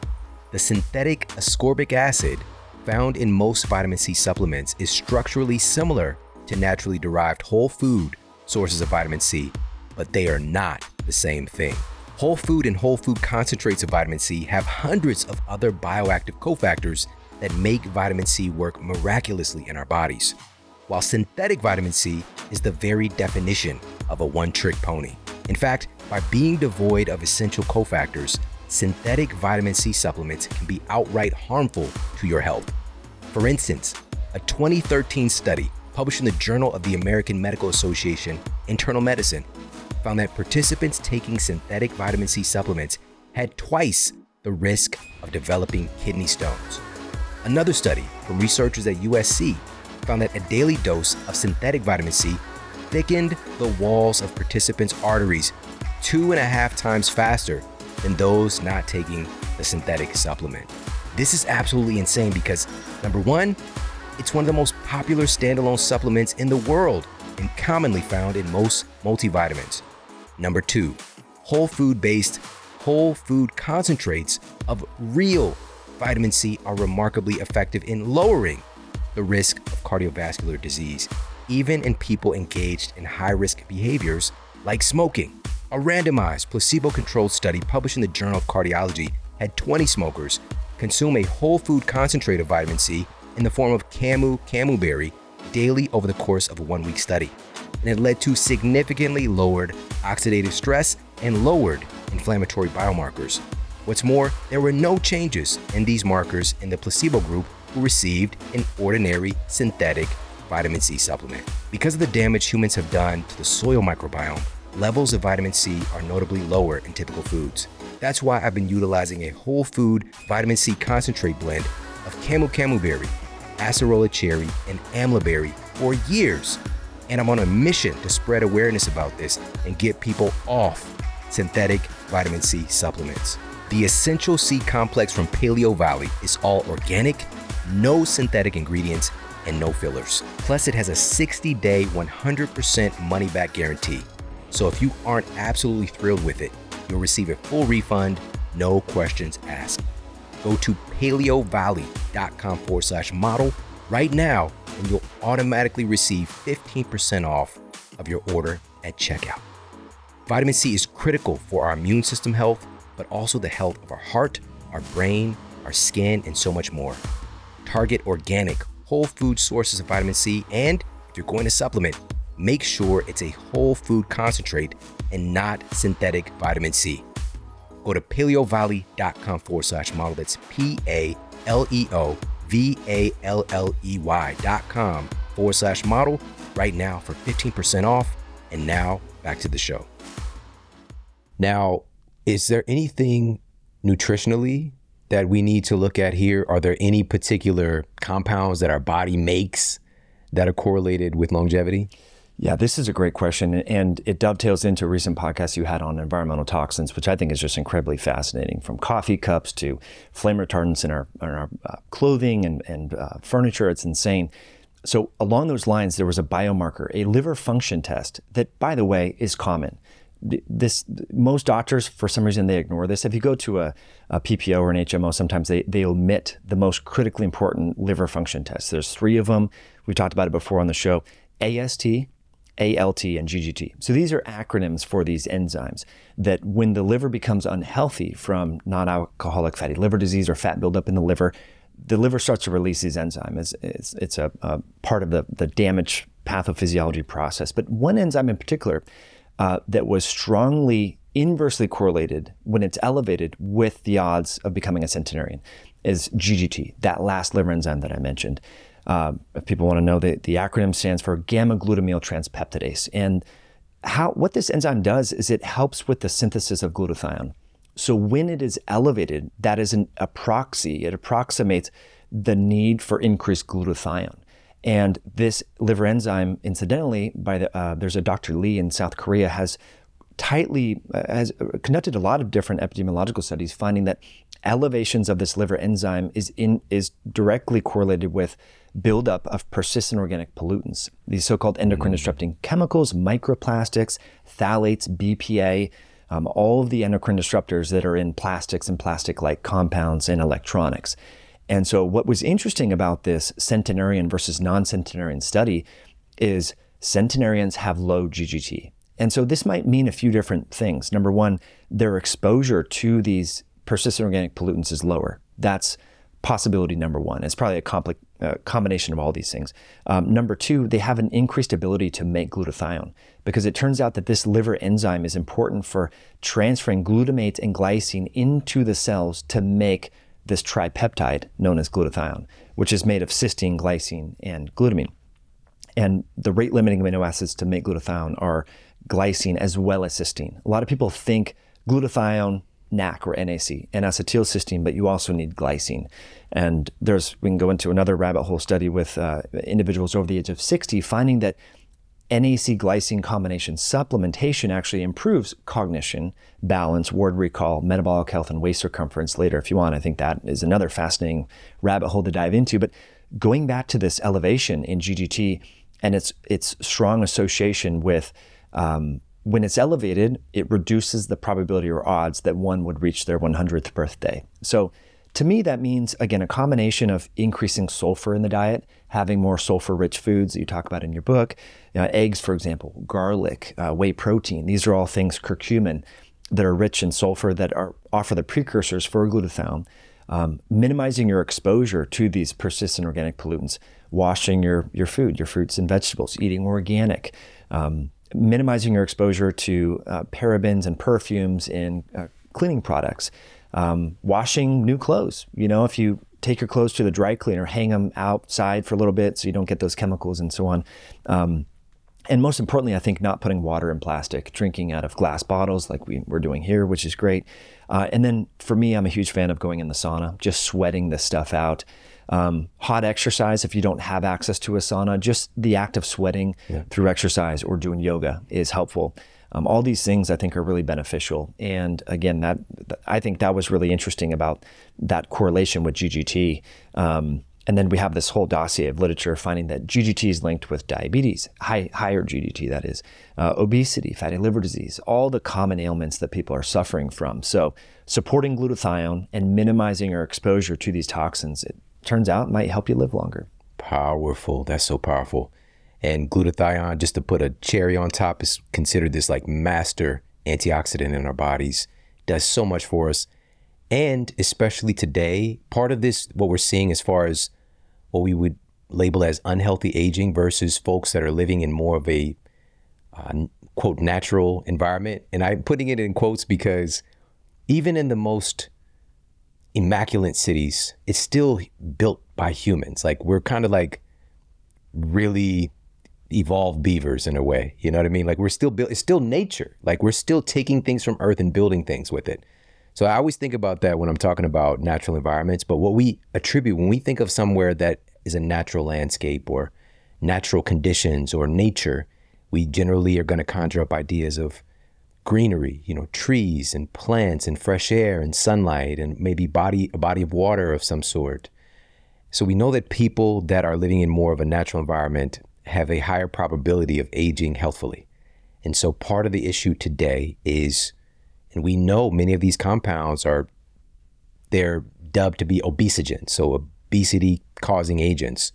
The synthetic ascorbic acid found in most vitamin C supplements is structurally similar to naturally derived whole food sources of vitamin C, but they are not the same thing. Whole food and whole food concentrates of vitamin C have hundreds of other bioactive cofactors that make vitamin C work miraculously in our bodies, while synthetic vitamin C is the very definition of a one trick pony. In fact, by being devoid of essential cofactors, synthetic vitamin C supplements can be outright harmful to your health. For instance, a 2013 study published in the Journal of the American Medical Association Internal Medicine, found that participants taking synthetic vitamin C supplements had twice the risk of developing kidney stones. Another study from researchers at USC found that a daily dose of synthetic vitamin C thickened the walls of participants' arteries two and a half times faster than those not taking the synthetic supplement. This is absolutely insane because, number one, it's one of the most popular standalone supplements in the world and commonly found in most multivitamins. Number two, whole food based whole food concentrates of real vitamin C are remarkably effective in lowering the risk of cardiovascular disease, even in people engaged in high risk behaviors like smoking. A randomized, placebo controlled study published in the Journal of Cardiology had 20 smokers consume a whole food concentrate of vitamin C in the form of camu camu berry daily over the course of a one week study. And it led to significantly lowered oxidative stress and lowered inflammatory biomarkers. What's more, there were no changes in these markers in the placebo group who received an ordinary synthetic vitamin C supplement. Because of the damage humans have done to the soil microbiome, levels of vitamin C are notably lower in typical foods. That's why I've been utilizing a whole food vitamin C concentrate blend of camu camu berry acerola cherry, and amla berry for years. And I'm on a mission to spread awareness about this and get people off synthetic vitamin C supplements. The Essential C complex from Paleo Valley is all organic, no synthetic ingredients, and no fillers. Plus, it has a 60 day, 100% money back guarantee. So if you aren't absolutely thrilled with it, you'll receive a full refund, no questions asked go to paleovalley.com forward slash model right now, and you'll automatically receive 15% off of your order at checkout. Vitamin C is critical for our immune system health, but also the health of our heart, our brain, our skin, and so much more. Target organic, whole food sources of vitamin C, and if you're going to supplement, make sure it's a whole food concentrate and not synthetic vitamin C. Go to paleovalley.com forward slash model. That's P A L E O V A L L E Y dot com forward slash model right now for 15% off. And now back to the show. Now, is there anything nutritionally that we need to look at here? Are there any particular compounds that our body makes that are correlated with longevity? Yeah, this is a great question. And it dovetails into a recent podcast you had on environmental toxins, which I think is just incredibly fascinating from coffee cups to flame retardants in our, in our uh, clothing and, and uh, furniture. It's insane. So, along those lines, there was a biomarker, a liver function test that, by the way, is common. This most doctors, for some reason, they ignore this. If you go to a, a PPO or an HMO, sometimes they, they omit the most critically important liver function tests. There's three of them. We've talked about it before on the show: AST, ALT, and GGT. So these are acronyms for these enzymes that when the liver becomes unhealthy from non alcoholic fatty liver disease or fat buildup in the liver, the liver starts to release these enzymes. It's, it's, it's a, a, part of the, the damage pathophysiology process. But one enzyme in particular uh, that was strongly inversely correlated when it's elevated with the odds of becoming a centenarian is GGT, that last liver enzyme that I mentioned. Uh, if people want to know, the, the acronym stands for gamma glutamyl transpeptidase. And how what this enzyme does is it helps with the synthesis of glutathione. So when it is elevated, that is an, a proxy. It approximates the need for increased glutathione. And this liver enzyme, incidentally, by the uh, there's a Dr. Lee in South Korea has tightly uh, has conducted a lot of different epidemiological studies, finding that elevations of this liver enzyme is in is directly correlated with buildup of persistent organic pollutants. These so-called endocrine disrupting chemicals, microplastics, phthalates, BPA, um, all of the endocrine disruptors that are in plastics and plastic-like compounds and electronics. And so, what was interesting about this centenarian versus non-centenarian study is centenarians have low GGT. And so this might mean a few different things. Number one, their exposure to these persistent organic pollutants is lower. That's possibility number one. It's probably a complex uh, combination of all these things. Um, number two, they have an increased ability to make glutathione because it turns out that this liver enzyme is important for transferring glutamate and glycine into the cells to make this tripeptide known as glutathione, which is made of cysteine, glycine, and glutamine. And the rate limiting amino acids to make glutathione are glycine as well as cysteine. A lot of people think glutathione, NAC or NAC, N-acetylcysteine, but you also need glycine. And there's we can go into another rabbit hole study with uh, individuals over the age of 60, finding that NAC glycine combination supplementation actually improves cognition, balance, word recall, metabolic health, and waist circumference later if you want. I think that is another fascinating rabbit hole to dive into. But going back to this elevation in GGT and its its strong association with um, when it's elevated, it reduces the probability or odds that one would reach their 100th birthday. So, to me, that means, again, a combination of increasing sulfur in the diet, having more sulfur rich foods that you talk about in your book, you know, eggs, for example, garlic, uh, whey protein. These are all things, curcumin, that are rich in sulfur that are, offer the precursors for glutathione. Um, minimizing your exposure to these persistent organic pollutants, washing your, your food, your fruits and vegetables, eating organic, um, minimizing your exposure to uh, parabens and perfumes in uh, cleaning products, um, washing new clothes. You know, if you take your clothes to the dry cleaner, hang them outside for a little bit so you don't get those chemicals and so on. Um, and most importantly, I think not putting water in plastic, drinking out of glass bottles like we, are doing here, which is great. Uh, and then for me, I'm a huge fan of going in the sauna, just sweating this stuff out. Um, hot exercise, if you don't have access to a sauna, just the act of sweating yeah. through exercise or doing yoga is helpful. Um, all these things I think are really beneficial. And again, that I think that was really interesting about that correlation with GGT. Um, and then we have this whole dossier of literature finding that GGT is linked with diabetes, high, higher GGT, that is, uh, obesity, fatty liver disease, all the common ailments that people are suffering from. So, supporting glutathione and minimizing your exposure to these toxins, it turns out might help you live longer. Powerful. That's so powerful. And glutathione, just to put a cherry on top, is considered this like master antioxidant in our bodies. Does so much for us. And especially today, part of this, what we're seeing as far as what we would label as unhealthy aging versus folks that are living in more of a uh, quote natural environment. And I'm putting it in quotes because even in the most immaculate cities, it's still built by humans. Like we're kind of like really evolved beavers in a way. You know what I mean? Like we're still built. It's still nature. Like we're still taking things from Earth and building things with it. So I always think about that when I'm talking about natural environments. But what we attribute when we think of somewhere that is a natural landscape or natural conditions or nature, we generally are going to conjure up ideas of greenery, you know, trees and plants and fresh air and sunlight and maybe body a body of water of some sort. So we know that people that are living in more of a natural environment have a higher probability of aging healthfully. And so part of the issue today is and we know many of these compounds are they're dubbed to be obesogens, so obesity causing agents.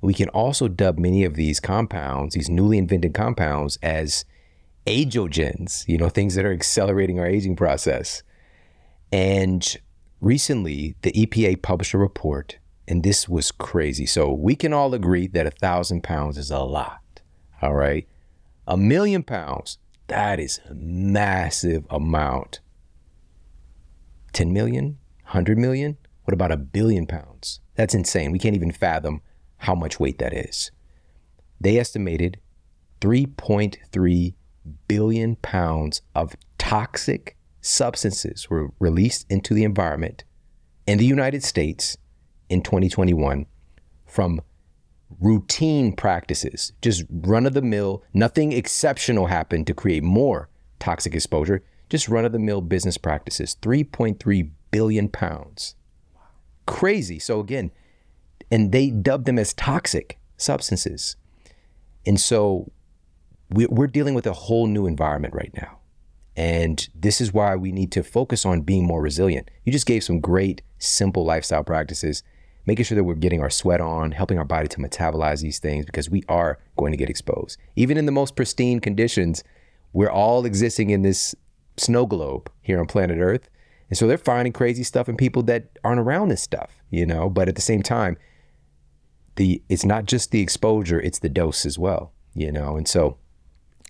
We can also dub many of these compounds, these newly invented compounds, as ageogens, you know, things that are accelerating our aging process. And recently, the EPA published a report, and this was crazy. So we can all agree that a thousand pounds is a lot. All right. A million pounds, that is a massive amount. 10 million? 100 million? What about a billion pounds? That's insane. We can't even fathom how much weight that is. They estimated 3.3 billion pounds of toxic substances were released into the environment in the United States in 2021 from routine practices, just run of the mill, nothing exceptional happened to create more toxic exposure, just run of the mill business practices. 3.3 billion pounds. Crazy. So, again, and they dubbed them as toxic substances. And so we're dealing with a whole new environment right now. And this is why we need to focus on being more resilient. You just gave some great, simple lifestyle practices making sure that we're getting our sweat on, helping our body to metabolize these things because we are going to get exposed. Even in the most pristine conditions, we're all existing in this snow globe here on planet Earth. And so they're finding crazy stuff in people that aren't around this stuff, you know, but at the same time, the it's not just the exposure, it's the dose as well, you know. And so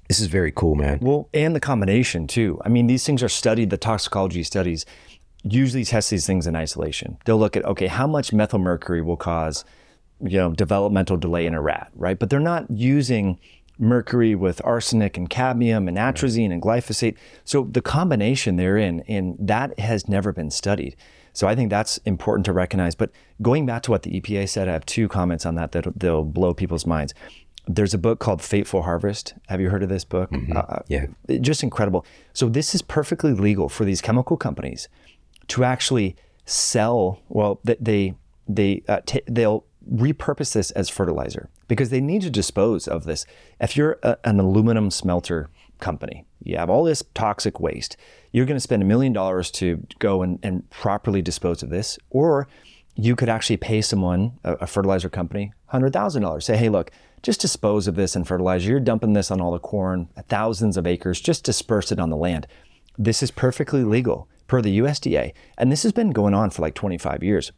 this is very cool, man. Well, and the combination too. I mean, these things are studied, the toxicology studies usually test these things in isolation. They'll look at, okay, how much methylmercury will cause, you know, developmental delay in a rat, right? But they're not using mercury with arsenic and cadmium and atrazine and glyphosate. So the combination therein, and that has never been studied. So I think that's important to recognize. But going back to what the EPA said, I have two comments on that that they'll blow people's minds. There's a book called Fateful Harvest. Have you heard of this book? Mm-hmm. Uh, yeah. Just incredible. So this is perfectly legal for these chemical companies to actually sell. Well, they they uh, t- they'll repurpose this as fertilizer because they need to dispose of this. If you're a, an aluminum smelter company, you have all this toxic waste. You're going to spend a million dollars to go and, and properly dispose of this, or you could actually pay someone, a, a fertilizer company, hundred thousand dollars. Say, hey, look, just dispose of this and fertilizer. You're dumping this on all the corn, thousands of acres. Just disperse it on the land. This is perfectly legal per the USDA. And this has been going on for like 25 years.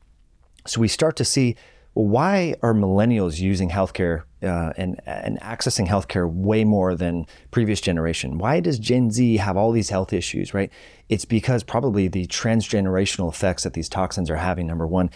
So we start to see well, why are millennials using healthcare uh, and, and accessing healthcare way more than previous generation? Why does Gen Z have all these health issues, right? It's because probably the transgenerational effects that these toxins are having, number one,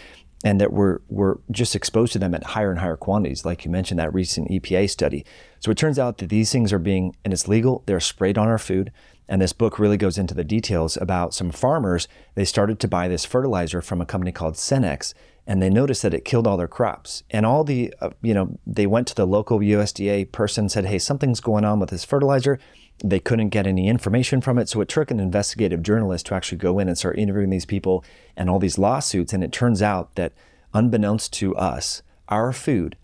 and that we're, we're just exposed to them at higher and higher quantities, like you mentioned, that recent EPA study. So it turns out that these things are being, and it's legal, they're sprayed on our food. And this book really goes into the details about some farmers. They started to buy this fertilizer from a company called Cenex, and they noticed that it killed all their crops. And all the, uh, you know, they went to the local USDA person, said, hey, something's going on with this fertilizer. They couldn't get any information from it. So it took an investigative journalist to actually go in and start interviewing these people and all these lawsuits. And it turns out that, unbeknownst to us, our food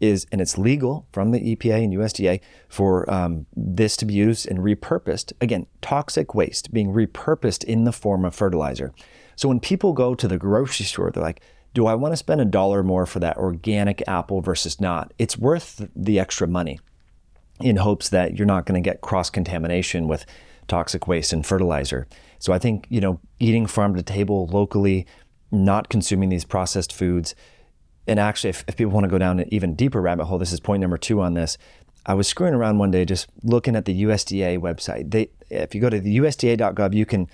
is, and it's legal from the EPA and USDA for um, this to be used and repurposed. Again, toxic waste being repurposed in the form of fertilizer. So when people go to the grocery store, they're like, do I want to spend a dollar more for that organic apple versus not? It's worth the extra money in hopes that you're not going to get cross contamination with toxic waste and fertilizer. So I think, you know, eating farm to table locally, not consuming these processed foods. And actually, if, if people want to go down an even deeper rabbit hole, this is point number two on this. I was screwing around one day just looking at the USDA website. They, if you go to the USDA.gov, you can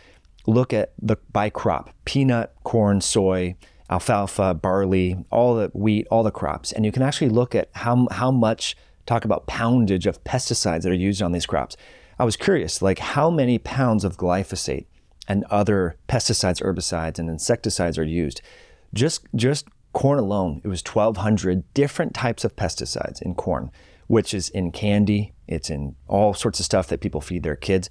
look at the by crop peanut, corn, soy, alfalfa, barley, all the wheat, all the crops. And you can actually look at how, how much, talk about poundage of pesticides that are used on these crops. I was curious, like how many pounds of glyphosate and other pesticides, herbicides, and insecticides are used? Just, just corn alone, it was 1,200 different types of pesticides in corn, which is in candy, it's in all sorts of stuff that people feed their kids.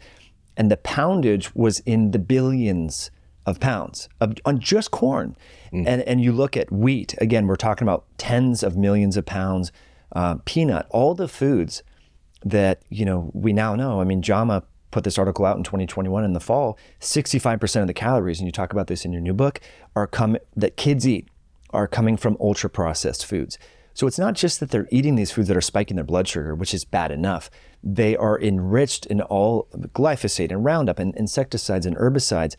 And the poundage was in the billions of pounds of, on just corn. Mm. And, and you look at wheat, again, we're talking about tens of millions of pounds, uh, peanut, all the foods that, you know, we now know. I mean, JAMA put this article out in 2021 in the fall, 65% of the calories, and you talk about this in your new book, are come that kids eat are coming from ultra processed foods. So it's not just that they're eating these foods that are spiking their blood sugar, which is bad enough. They are enriched in all glyphosate and Roundup and insecticides and herbicides.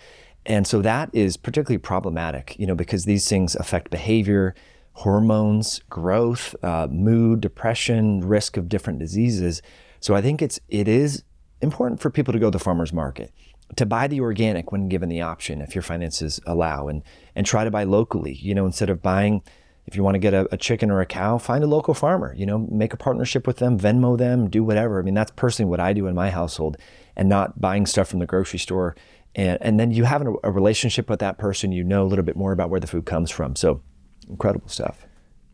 And so that is particularly problematic, you know, because these things affect behavior, hormones, growth, uh, mood, depression, risk of different diseases. So I think it's it is important for people to go to the farmers market to buy the organic when given the option, if your finances allow, and and try to buy locally. You know, instead of buying, if you want to get a, a chicken or a cow, find a local farmer. You know, make a partnership with them, Venmo them, do whatever. I mean, that's personally what I do in my household, and not buying stuff from the grocery store and and then you have a, a relationship with that person. You know a little bit more about where the food comes from. So incredible stuff.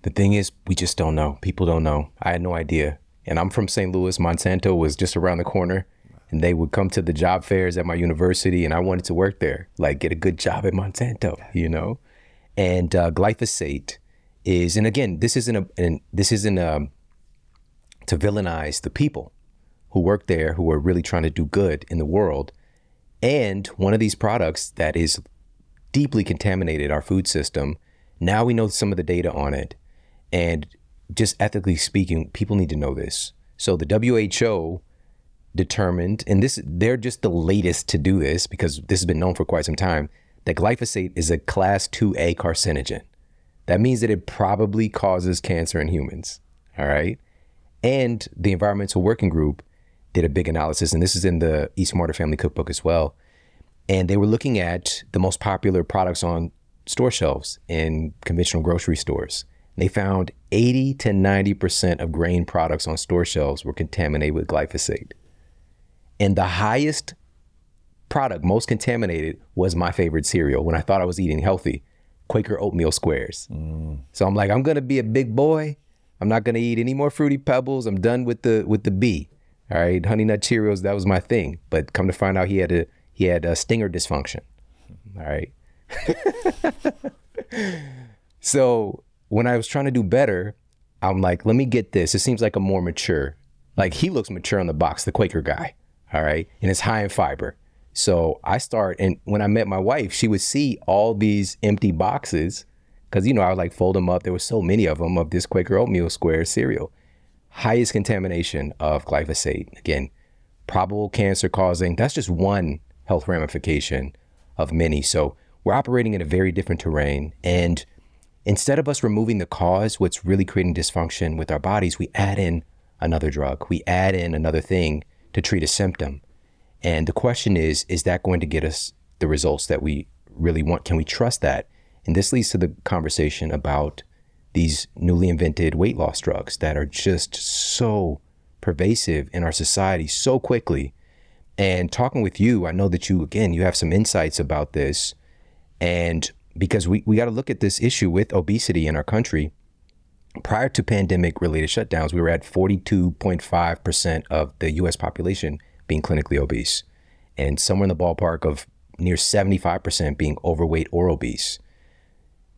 The thing is, we just don't know. People don't know. I had no idea. And I'm from St. Louis. Monsanto was just around the corner. And they would come to the job fairs at my university, and I wanted to work there, like get a good job at Monsanto, you know. And uh, glyphosate is, and again, this isn't a, and this isn't a, um, to villainize the people who work there, who are really trying to do good in the world. And one of these products that is deeply contaminated our food system, now we know some of the data on it. And just ethically speaking, people need to know this. So the WHO determined, and this they're just the latest to do this because this has been known for quite some time, that glyphosate is a class 2A carcinogen. That means that it probably causes cancer in humans. All right. And the Environmental Working Group did a big analysis, and this is in the Eat Smarter Family Cookbook as well. And they were looking at the most popular products on store shelves in conventional grocery stores. They found 80 to 90% of grain products on store shelves were contaminated with glyphosate. And the highest product, most contaminated, was my favorite cereal when I thought I was eating healthy Quaker oatmeal squares. Mm. So I'm like, I'm gonna be a big boy. I'm not gonna eat any more fruity pebbles. I'm done with the with the B. All right, Honey Nut Cheerios, that was my thing. But come to find out, he had a he had a stinger dysfunction. All right. so when I was trying to do better, I'm like, let me get this. It seems like a more mature. Like he looks mature on the box, the Quaker guy. All right, and it's high in fiber. So I start, and when I met my wife, she would see all these empty boxes because you know I would like fold them up. There were so many of them of this Quaker oatmeal square cereal highest contamination of glyphosate. Again, probable cancer causing, that's just one health ramification of many. So we're operating in a very different terrain. And instead of us removing the cause, what's really creating dysfunction with our bodies, we add in another drug. We add in another thing to treat a symptom. And the question is, is that going to get us the results that we really want? Can we trust that? And this leads to the conversation about these newly invented weight loss drugs that are just so pervasive in our society so quickly. And talking with you, I know that you, again, you have some insights about this. And because we, we got to look at this issue with obesity in our country. Prior to pandemic related shutdowns, we were at 42.5% of the US population being clinically obese, and somewhere in the ballpark of near 75% being overweight or obese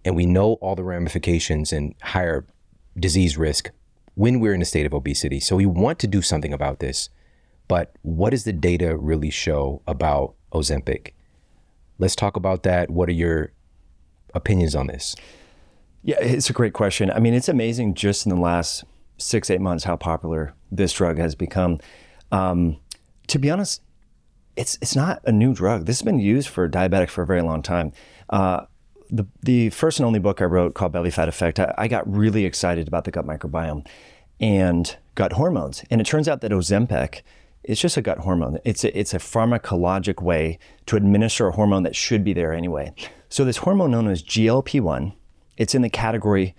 and we know all the ramifications and higher disease risk when we're in a state of obesity. So we want to do something about this. But what does the data really show about Ozempic? Let's talk about that. What are your opinions on this? Yeah, it's a great question. I mean, it's amazing just in the last six, eight months how popular this drug has become. Um, to be honest, it's it's not a new drug. This has been used for diabetics for a very long time. Uh, the the first and only book I wrote called Belly Fat Effect, I, I got really excited about the gut microbiome and gut hormones, and it turns out that Ozempic it's just a gut hormone. It's a, it's a pharmacologic way to administer a hormone that should be there anyway. So this hormone known as GLP-1, it's in the category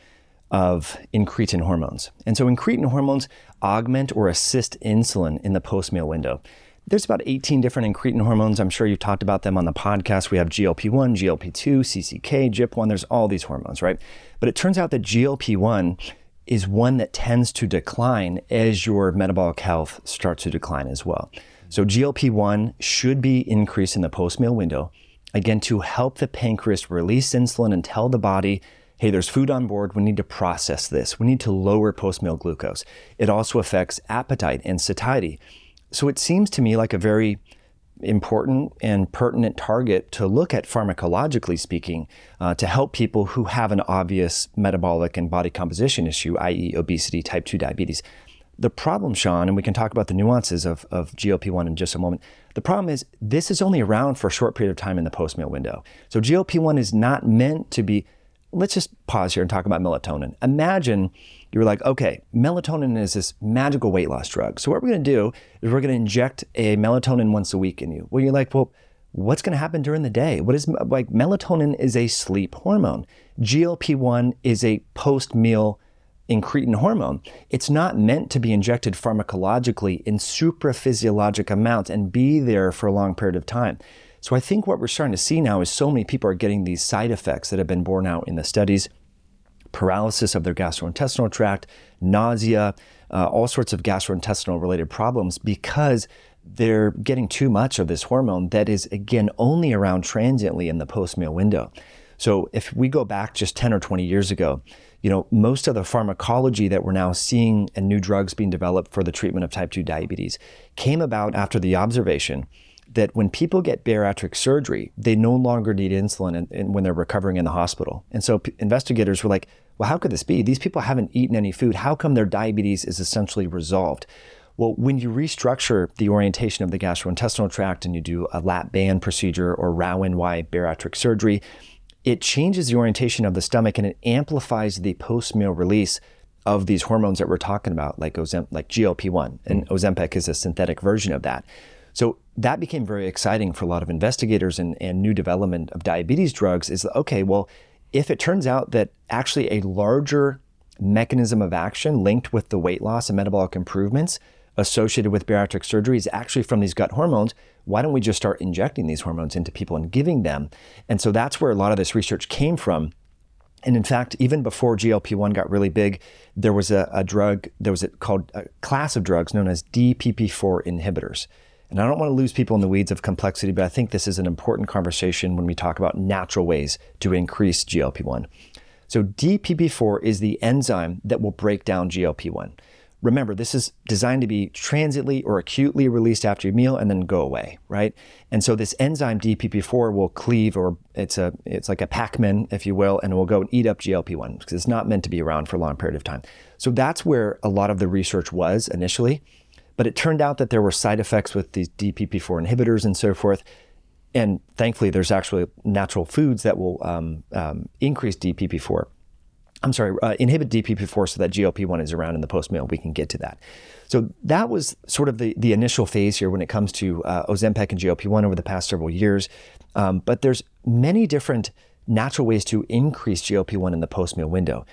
of incretin hormones. And so incretin hormones augment or assist insulin in the post-meal window. There's about 18 different incretin hormones. I'm sure you've talked about them on the podcast. We have GLP-1, GLP-2, CCK, GIP-1. There's all these hormones, right? But it turns out that GLP-1 is one that tends to decline as your metabolic health starts to decline as well. So GLP 1 should be increased in the post meal window, again, to help the pancreas release insulin and tell the body, hey, there's food on board. We need to process this. We need to lower post meal glucose. It also affects appetite and satiety. So it seems to me like a very important and pertinent target to look at pharmacologically speaking uh, to help people who have an obvious metabolic and body composition issue, i.e., obesity, type 2 diabetes. The problem, Shawn, and we can talk about the nuances of, of GLP 1 in just a moment. The problem is this is only around for a short period of time in the post meal window. So GLP 1 is not meant to be let's just pause here and talk about melatonin. Imagine you're like, okay, melatonin is this magical weight loss drug. So what we're going to do is we're going to inject a melatonin once a week in you. Well, you're like, well, what's going to happen during the day? What is like melatonin is a sleep hormone. GLP-1 is a post-meal incretin hormone. It's not meant to be injected pharmacologically in supraphysiologic amounts and be there for a long period of time. So I think what we're starting to see now is so many people are getting these side effects that have been borne out in the studies paralysis of their gastrointestinal tract, nausea, uh, all sorts of gastrointestinal related problems because they're getting too much of this hormone that is, again, only around transiently in the post meal window. So if we go back just 10 or 20 years ago, you know, most of the pharmacology that we're now seeing and new drugs being developed for the treatment of type 2 diabetes came about after the observation that when people get bariatric surgery, they no longer need insulin in, in, when they're recovering in the hospital. And so p- investigators were like, well, how could this be? These people haven't eaten any food. How come their diabetes is essentially resolved? Well, when you restructure the orientation of the gastrointestinal tract and you do a lap band procedure or Roux-en-Y bariatric surgery, it changes the orientation of the stomach and it amplifies the post-meal release of these hormones that we're talking about, like Ozemp- like GLP-1, and mm. Ozempic is a synthetic version of that. So that became very exciting for a lot of investigators and, and new development of diabetes drugs is okay, well, if it turns out that actually a larger mechanism of action linked with the weight loss and metabolic improvements associated with bariatric surgery is actually from these gut hormones, why don't we just start injecting these hormones into people and giving them? And so that's where a lot of this research came from. And in fact, even before GLP 1 got really big, there was a, a drug, there was a, called a class of drugs known as DPP4 inhibitors. And I don't want to lose people in the weeds of complexity, but I think this is an important conversation when we talk about natural ways to increase GLP 1. So, DPP4 is the enzyme that will break down GLP 1. Remember, this is designed to be transiently or acutely released after your meal and then go away, right? And so this enzyme DPP4 will cleave, or it's a it's like a Pac-Man, if you will, and will go and eat up GLP-1 because it's not meant to be around for a long period of time. So that's where a lot of the research was initially. But it turned out that there were side effects with these DPP4 inhibitors and so forth. And thankfully, there's actually natural foods that will um, um, increase DPP4. I'm sorry, uh, inhibit DPP4 so that GLP-1 is around in the post-meal. We can get to that. So that was sort of the, the initial phase here when it comes to uh, Ozempic and GLP-1 over the past several years. Um, but there's many different natural ways to increase GLP-1 in the post-meal window.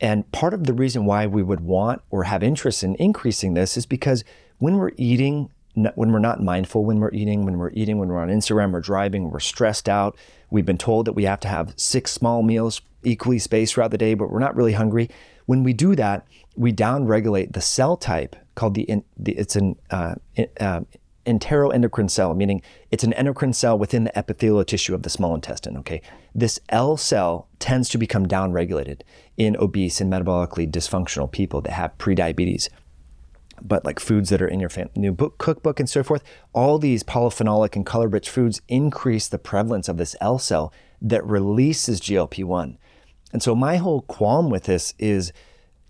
And part of the reason why we would want or have interest in increasing this is because when we're eating, when we're not mindful when we're eating, when we're eating, when we're on Instagram, we're driving, we're stressed out. We've been told that we have to have six small meals equally spaced throughout the day, but we're not really hungry. When we do that, we downregulate the cell type called the, the it's an uh, uh, enteroendocrine cell, meaning it's an endocrine cell within the epithelial tissue of the small intestine. Okay, this L cell tends to become downregulated in obese and metabolically dysfunctional people that have prediabetes. But like foods that are in your fam- new book cookbook and so forth, all these polyphenolic and color-rich foods increase the prevalence of this L cell that releases GLP-1. And so my whole qualm with this is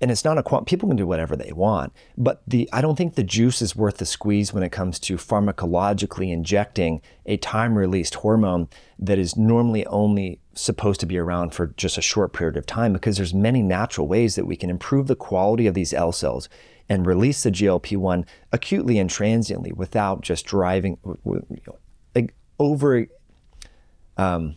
and it's not a quant. People can do whatever they want, but the I don't think the juice is worth the squeeze when it comes to pharmacologically injecting a time-released hormone that is normally only supposed to be around for just a short period of time because there's many natural ways that we can improve the quality of these L cells and release the GLP-1 acutely and transiently without just driving like over um,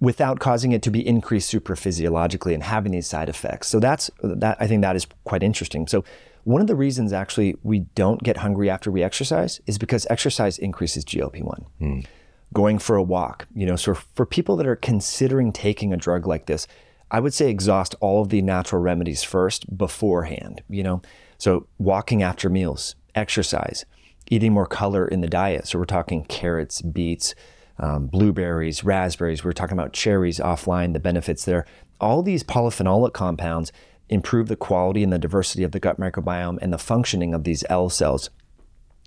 without causing it to be increased supraphysiologically and having these side effects. So that's that I think that is quite interesting. So one of the reasons actually we don't get hungry after we exercise is because exercise increases GLP-1. Mm. Going for a walk, you know, so for people that are considering taking a drug like this, I would say exhaust all of the natural remedies first beforehand, you know. So walking after meals, exercise, eating more color in the diet. So we're talking carrots, beets, um, blueberries, raspberries. We are talking about cherries offline, the benefits there. All these polyphenolic compounds improve the quality and the diversity of the gut microbiome and the functioning of these L cells.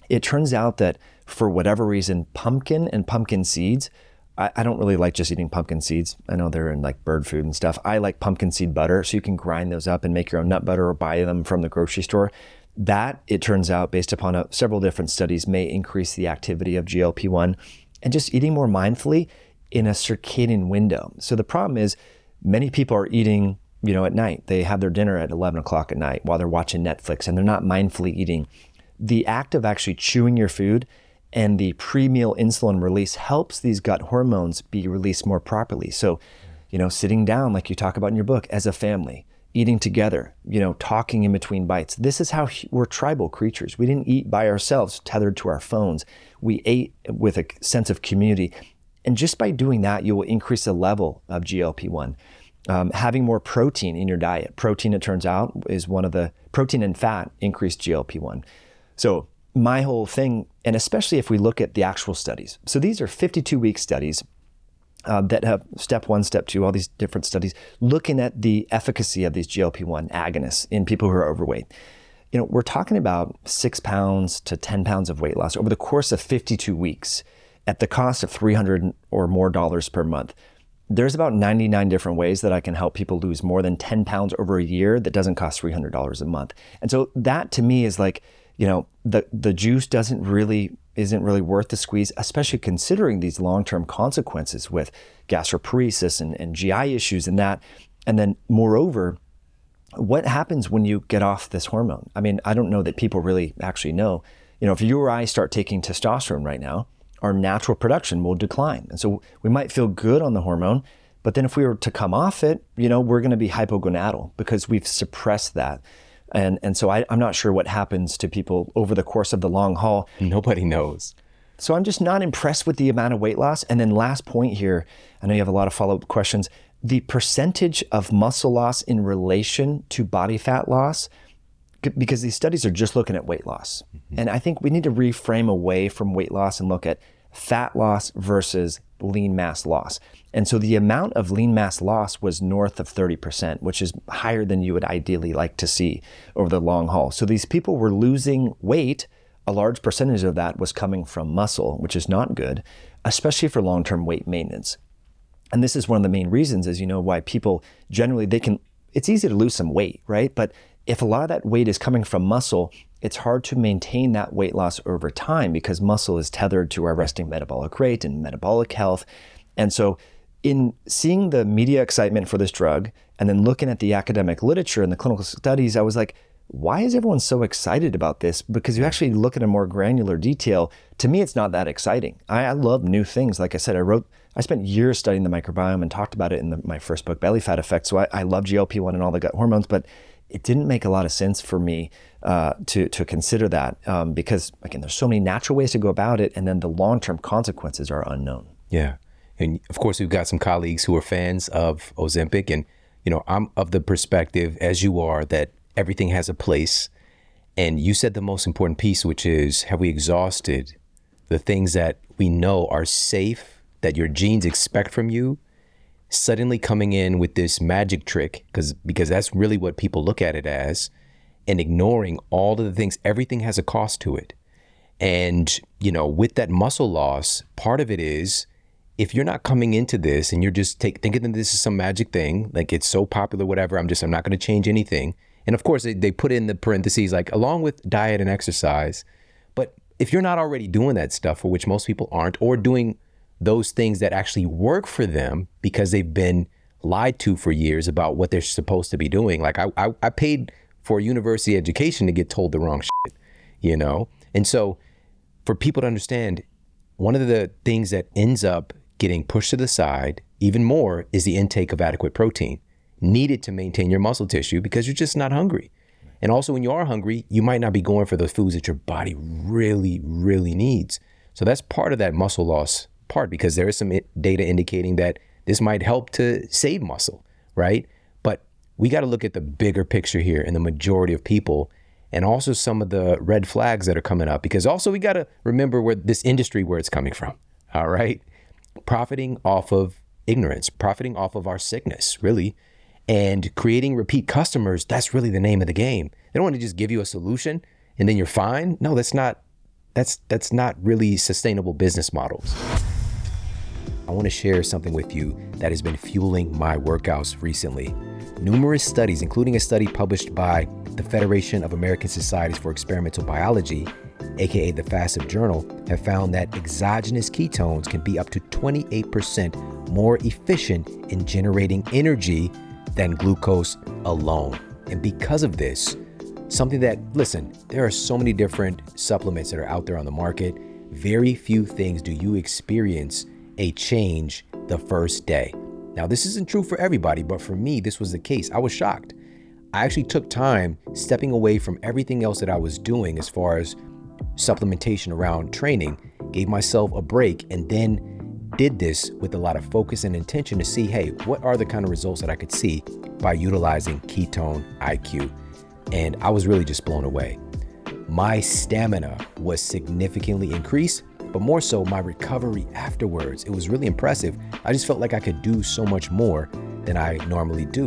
It turns out that for whatever reason, pumpkin and pumpkin seeds, I, I don't really like just eating pumpkin seeds. I know they're in like bird food and stuff. I like pumpkin seed butter, so you can grind those up and make your own nut butter or buy them from the grocery store. That, it turns out, based upon a, several different studies, may increase the activity of GLP 1 and just eating more mindfully in a circadian window. So the problem is many people are eating, you know, at night. They have their dinner at 11 o'clock at night while they're watching Netflix and they're not mindfully eating. The act of actually chewing your food and the pre-meal insulin release helps these gut hormones be released more properly. So, you know, sitting down like you talk about in your book as a family, eating together, you know, talking in between bites. This is how we're tribal creatures. We didn't eat by ourselves, tethered to our phones. We ate with a sense of community. And just by doing that, you will increase the level of GLP 1. Um, having more protein in your diet. Protein, it turns out, is one of the protein and fat increase GLP 1. So, my whole thing, and especially if we look at the actual studies. So, these are 52 week studies uh, that have step one, step two, all these different studies looking at the efficacy of these GLP 1 agonists in people who are overweight. You know, we're talking about six pounds to 10 pounds of weight loss over the course of 52 weeks at the cost of 300 or more dollars per month. There's about 99 different ways that I can help people lose more than 10 pounds over a year that doesn't cost $300 a month. And so that to me is like, you know, the, the juice doesn't really isn't really worth the squeeze, especially considering these long-term consequences with gastroparesis and, and GI issues and that. And then moreover, what happens when you get off this hormone? I mean, I don't know that people really actually know. You know, if you or I start taking testosterone right now, our natural production will decline. And so we might feel good on the hormone, but then if we were to come off it, you know, we're going to be hypogonadal because we've suppressed that. And, and so I, I'm not sure what happens to people over the course of the long haul. Nobody knows. So I'm just not impressed with the amount of weight loss. And then last point here, I know you have a lot of follow-up questions. The percentage of muscle loss in relation to body fat loss, because these studies are just looking at weight loss. Mm-hmm. And I think we need to reframe away from weight loss and look at fat loss versus lean mass loss. And so the amount of lean mass loss was north of 30%, which is higher than you would ideally like to see over the long haul. So these people were losing weight. A large percentage of that was coming from muscle, which is not good, especially for long term weight maintenance. And this is one of the main reasons, as you know, why people generally they can it's easy to lose some weight, right? But if a lot of that weight is coming from muscle, it's hard to maintain that weight loss over time because muscle is tethered to our resting metabolic rate and metabolic health. And so, in seeing the media excitement for this drug and then looking at the academic literature and the clinical studies, I was like, why is everyone so excited about this? Because you actually look at a more granular detail. To me, it's not that exciting. I, I love new things. Like I said, I wrote, I spent years studying the microbiome and talked about it in the, my first book, Belly Fat Effect. So I, I love GLP 1 and all the gut hormones, but it didn't make a lot of sense for me uh, to to consider that um, because again, there's so many natural ways to go about it, and then the long term consequences are unknown. Yeah, and of course, we've got some colleagues who are fans of Ozempic, and you know, I'm of the perspective as you are that everything has a place. And you said the most important piece, which is have we exhausted the things that we know are safe, that your genes expect from you, suddenly coming in with this magic trick because because that's really what people look at it as and ignoring all of the things everything has a cost to it and you know with that muscle loss part of it is if you're not coming into this and you're just take, thinking that this is some magic thing like it's so popular whatever i'm just i'm not going to change anything And of course, they, they put in the parentheses like along with diet and exercise. But if you're not already doing that stuff, for which most people aren't, or doing those things that actually work for them because they've been lied to for years about what they're supposed to be doing. Like I, I, I paid for university education to get told the wrong shit, you know? And so for people to understand, one of the things that ends up getting pushed to the side even more is the intake of adequate protein needed to maintain your muscle tissue because you're just not hungry. And also, when you are hungry, you might not be going for the foods that your body really, really needs. So that's part of that muscle loss part because there is some data indicating that this might help to save muscle, right? We got to look at the bigger picture here and the majority of people and also some of the red flags that are coming up because also we got to remember where this industry where it's coming from. All right? Profiting off of ignorance, profiting off of our sickness, really. And creating repeat customers, that's really the name of the game. They don't want to just give you a solution and then you're fine. No, that's not that's that's not really sustainable business models. I want to share something with you that has been fueling my workouts recently. Numerous studies, including a study published by the Federation of American Societies for Experimental Biology, aka the FASEB Journal, have found that exogenous ketones can be up to 28% more efficient in generating energy than glucose alone. And because of this, something that, listen, there are so many different supplements that are out there on the market. Very few things do you experience a change the first day. Now, this isn't true for everybody, but for me, this was the case. I was shocked. I actually took time stepping away from everything else that I was doing as far as supplementation around training, gave myself a break, and then did this with a lot of focus and intention to see hey, what are the kind of results that I could see by utilizing Ketone IQ? And I was really just blown away. My stamina was significantly increased but more so my recovery afterwards. It was really impressive. I just felt like I could do so much more than I normally do.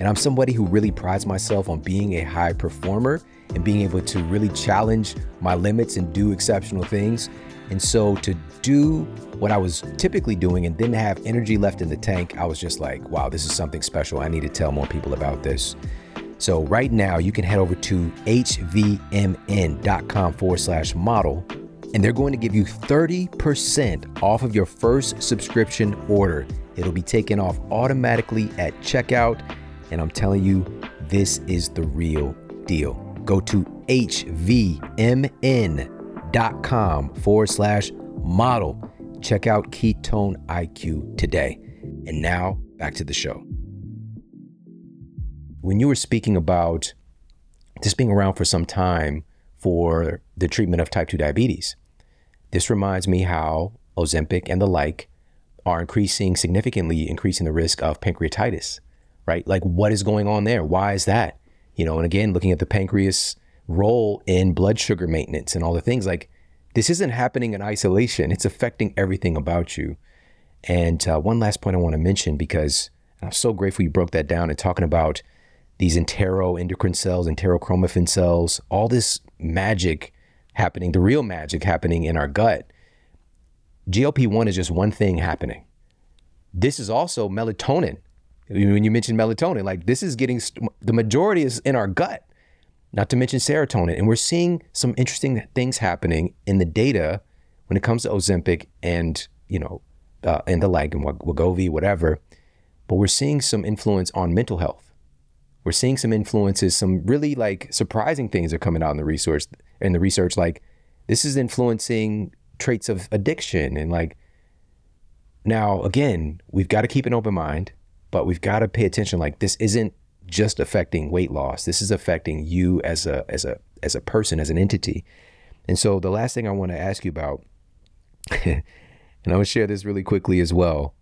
And I'm somebody who really prides myself on being a high performer and being able to really challenge my limits and do exceptional things. And so to do what I was typically doing and then have energy left in the tank, I was just like, wow, this is something special. I need to tell more people about this. So right now you can head over to hvmn.com forward slash model and they're going to give you 30% off of your first subscription order. It'll be taken off automatically at checkout. And I'm telling you, this is the real deal. Go to hvmn.com forward slash model. Check out Ketone IQ today. And now back to the show. When you were speaking about this being around for some time, for the treatment of type 2 diabetes. This reminds me how Ozempic and the like are increasing significantly increasing the risk of pancreatitis, right? Like what is going on there? Why is that? You know, and again, looking at the pancreas role in blood sugar maintenance and all the things like this isn't happening in isolation. It's affecting everything about you. And uh, one last point I want to mention because I'm so grateful you broke that down and talking about these enteroendocrine cells, enterochromaffin cells, all this magic happening, the real magic happening in our gut. GLP 1 is just one thing happening. This is also melatonin. When you mention melatonin, like this is getting the majority is in our gut, not to mention serotonin. And we're seeing some interesting things happening in the data when it comes to Ozempic and, you know, uh, and the like, and Wegovy, whatever. But we're seeing some influence on mental health we're seeing some influences, some really like surprising things are coming out in the research in the research. Like this is influencing traits of addiction and like now again, we've got to keep an open mind, but we've got to pay attention. Like this isn't just affecting weight loss. This is affecting you as a as a as a person, as an entity. And so the last thing I want to ask you about, and I will share this really quickly as well.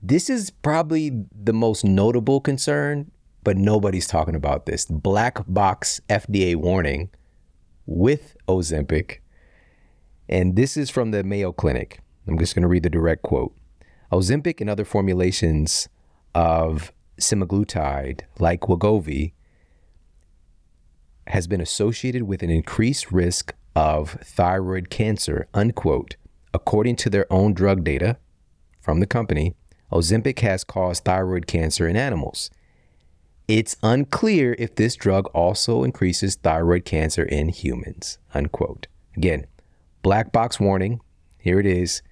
This is probably the most notable concern but nobody's talking about this black box FDA warning with Ozempic. And this is from the Mayo Clinic. I'm just going to read the direct quote. Ozempic and other formulations of semaglutide, like Wegovy, has been associated with an increased risk of thyroid cancer, unquote. According to their own drug data from the company, Ozempic has caused thyroid cancer in animals. It's unclear if this drug also increases thyroid cancer in humans. Unquote. Again, black box warning. Here it is.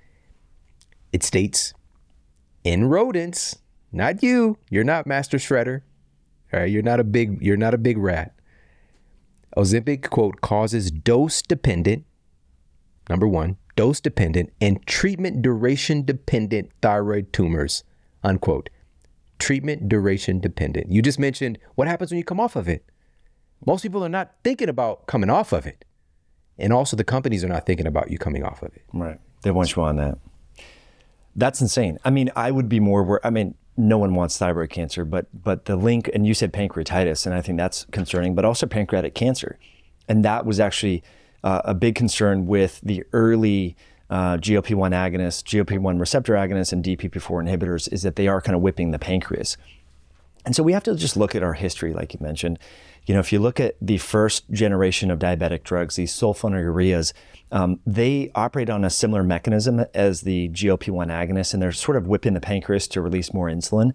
It states in rodents, not you. You're not Master Shredder. All right, you're not a big you're not a big rat. Ozempic quote causes dose dependent number 1, dose dependent and treatment duration dependent thyroid tumors unquote. Treatment duration dependent. You just mentioned what happens when you come off of it. Most people are not thinking about coming off of it. And also the companies are not thinking about you coming off of it. Right. They want you on that. That's insane. I mean, I would be more. I mean, no one wants thyroid cancer, but but the link, and you said pancreatitis, and I think that's concerning, but also pancreatic cancer, and that was actually uh, a big concern with the early uh, GLP-1 agonists, GLP-1 receptor agonists, and DPP-4 inhibitors, is that they are kind of whipping the pancreas. And so we have to just look at our history, like you mentioned. You know, if you look at the first generation of diabetic drugs, these sulfonylureas, um, they operate on a similar mechanism as the GLP-1 agonists, and they're sort of whipping the pancreas to release more insulin.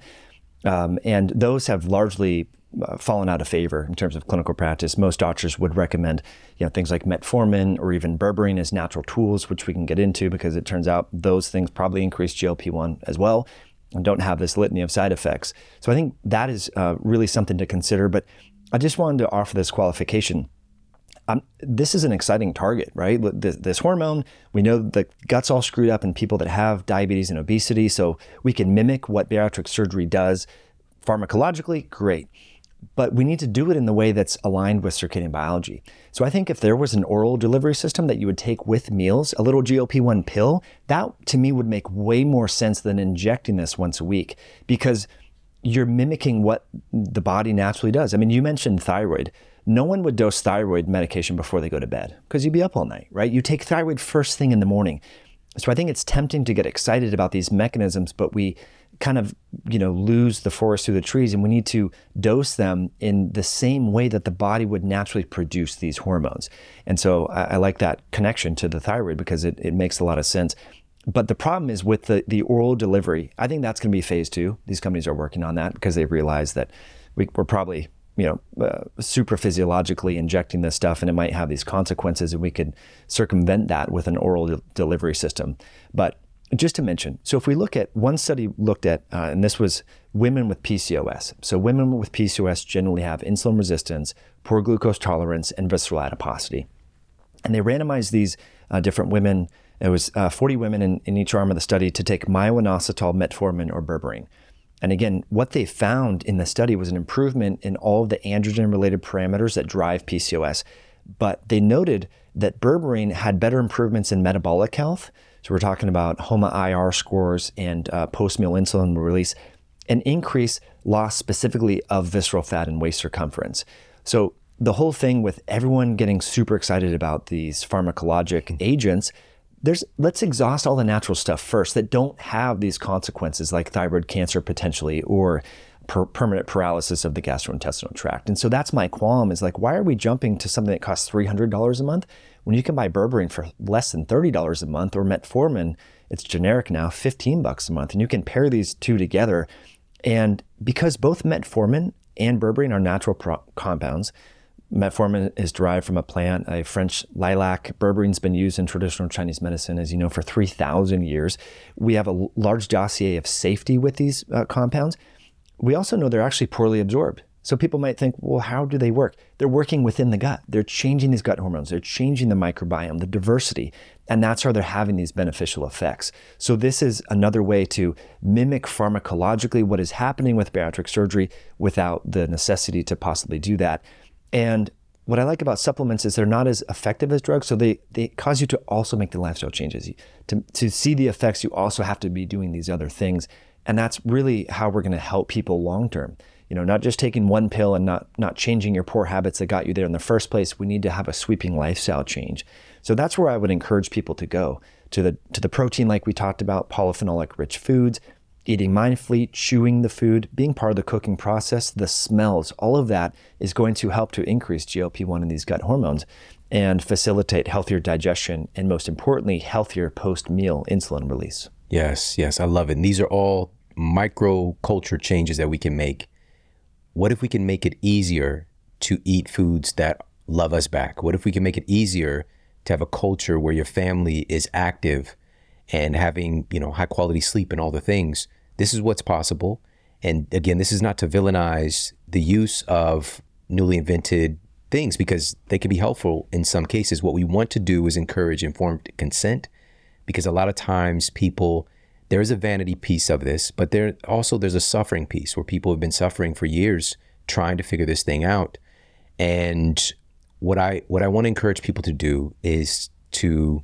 Um, and those have largely uh, fallen out of favor in terms of clinical practice. Most doctors would recommend, you know, things like metformin or even berberine as natural tools, which we can get into because it turns out those things probably increase GLP-1 as well and don't have this litany of side effects. So I think that is uh, really something to consider. But I just wanted to offer this qualification. Um, this is an exciting target, right? This, this, hormone, we know the gut's all screwed up in people that have diabetes and obesity, so we can mimic what bariatric surgery does pharmacologically, great. But we need to do it in the way that's aligned with circadian biology. So I think if there was an oral delivery system that you would take with meals, a little GLP 1 pill, that to me would make way more sense than injecting this once a week because you're mimicking what the body naturally does. I mean, you mentioned thyroid. No one would dose thyroid medication before they go to bed because you'd be up all night, right? You take thyroid first thing in the morning. So I think it's tempting to get excited about these mechanisms, but we kind of, you know, lose the forest through the trees and we need to dose them in the same way that the body would naturally produce these hormones. And so I, I like that connection to the thyroid because it, it makes a lot of sense. But the problem is with the, the oral delivery. I think that's going to be phase two. These companies are working on that because they realize that we, are probably you know uh, super physiologically injecting this stuff, and it might have these consequences, and we could circumvent that with an oral de- delivery system. But just to mention, so if we look at one study looked at, uh, and this was women with PCOS. So women with PCOS generally have insulin resistance, poor glucose tolerance, and visceral adiposity. And they randomized these uh, different women it was uh, 40 women in, in each arm of the study to take myo-inositol, metformin, or berberine. And again, what they found in the study was an improvement in all of the androgen related parameters that drive PCOS. But they noted that berberine had better improvements in metabolic health. So we're talking about HOMA-IR scores and uh, post meal insulin release, an increase loss specifically of visceral fat and waist circumference. So the whole thing with everyone getting super excited about these pharmacologic agents there's let's exhaust all the natural stuff first that don't have these consequences like thyroid cancer potentially or per- permanent paralysis of the gastrointestinal tract. And so that's my qualm is like why are we jumping to something that costs $300 a month when you can buy berberine for less than $30 a month or metformin it's generic now 15 bucks a month and you can pair these two together and because both metformin and berberine are natural pro- compounds Metformin is derived from a plant, a French lilac. Berberine's been used in traditional Chinese medicine, as you know, for 3,000 years. We have a large dossier of safety with these uh, compounds. We also know they're actually poorly absorbed. So people might think, well, how do they work? They're working within the gut. They're changing these gut hormones. They're changing the microbiome, the diversity, and that's how they're having these beneficial effects. So this is another way to mimic pharmacologically what is happening with bariatric surgery without the necessity to possibly do that. And what I like about supplements is they're not as effective as drugs, so they, they cause you to also make the lifestyle changes. To, to see the effects, you also have to be doing these other things. And that's really how we're going to help people long term. You know, not just taking one pill and not, not changing your poor habits that got you there in the first place. We need to have a sweeping lifestyle change. So that's where I would encourage people to go to the, to the protein, like we talked about, polyphenolic rich foods, eating mindfully, chewing the food, being part of the cooking process, the smells, all of that is going to help to increase GLP 1 and these gut hormones and facilitate healthier digestion and, most importantly, healthier post meal insulin release. Yes, yes, I love it. And these are all micro culture changes that we can make what if we can make it easier to eat foods that love us back? What if we can make it easier to have a culture where your family is active and having, you know, high quality sleep and all the things? This is what's possible. And again, this is not to villainize the use of newly invented things because they can be helpful in some cases. What we want to do is encourage informed consent because a lot of times people there is a vanity piece of this, but there also there's a suffering piece where people have been suffering for years trying to figure this thing out. And what I what I want to encourage people to do is to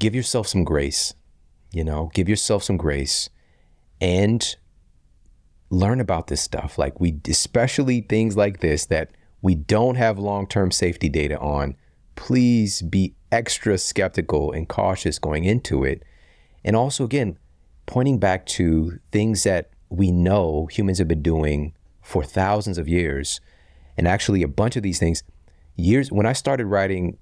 give yourself some grace. You know, give yourself some grace and learn about this stuff. Like we especially things like this that we don't have long-term safety data on. Please be extra skeptical and cautious going into it and also, again, pointing back to things that we know humans have been doing for thousands of years. And actually, a bunch of these things, years when I started writing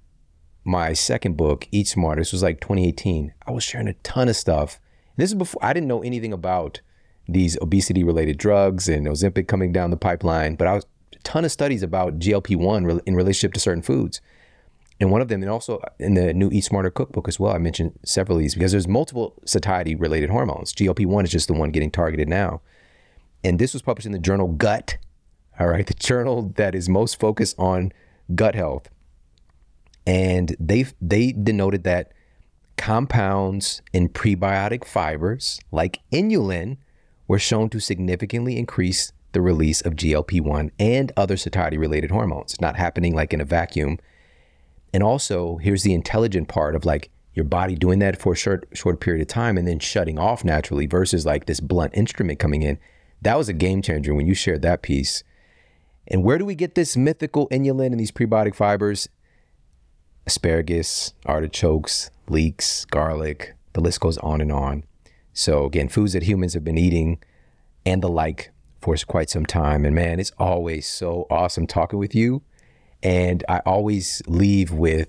my second book, Eat Smarter, this was like 2018, I was sharing a ton of stuff. This is before I didn't know anything about these obesity related drugs and Ozempic coming down the pipeline, but I was a ton of studies about GLP 1 in relationship to certain foods and one of them, and also in the new Eat Smarter cookbook as well, I mentioned several of these because there's multiple satiety related hormones. GLP 1 is just the one getting targeted now. And this was published in the journal Gut, all right, the journal that is most focused on gut health. And they they denoted that compounds in prebiotic fibers like inulin were shown to significantly increase the release of GLP 1 and other satiety related hormones, not happening like in a vacuum and also, here's the intelligent part of like your body doing that for a short short period of time and then shutting off naturally versus like this blunt instrument coming in. That was a game changer when you shared that piece. And where do we get this mythical inulin and these prebiotic fibers? Asparagus, artichokes, leeks, garlic, the list goes on and on. So again, foods that humans have been eating and the like for quite some time. And man, it's always so awesome talking with you and I always leave with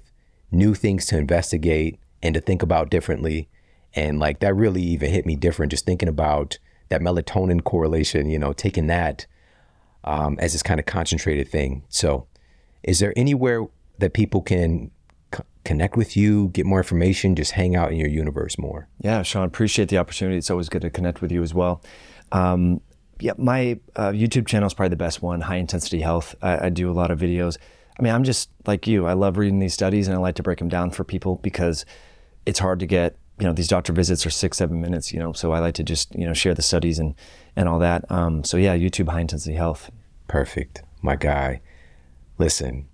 new things to investigate and to think about differently. And like that really even hit me different just thinking about that melatonin correlation, you know, taking that um, as this kind of concentrated thing. So, is there anywhere that people can connect with you, get more information, just hang out in your universe more? Yeah, Shawn, appreciate the opportunity. It's always good to connect with you as well. Um, yeah, my uh, YouTube channel is probably the best one, High Intensity Health. I, I do a lot of videos. I mean, I'm just like you. I love reading these studies and I like to break them down for people because it's hard to get, you know, these doctor visits are six, seven minutes, you know, so I like to just, you know, share the studies and, and all that. Um, so yeah, YouTube high intensity health. Perfect. My guy. Listen,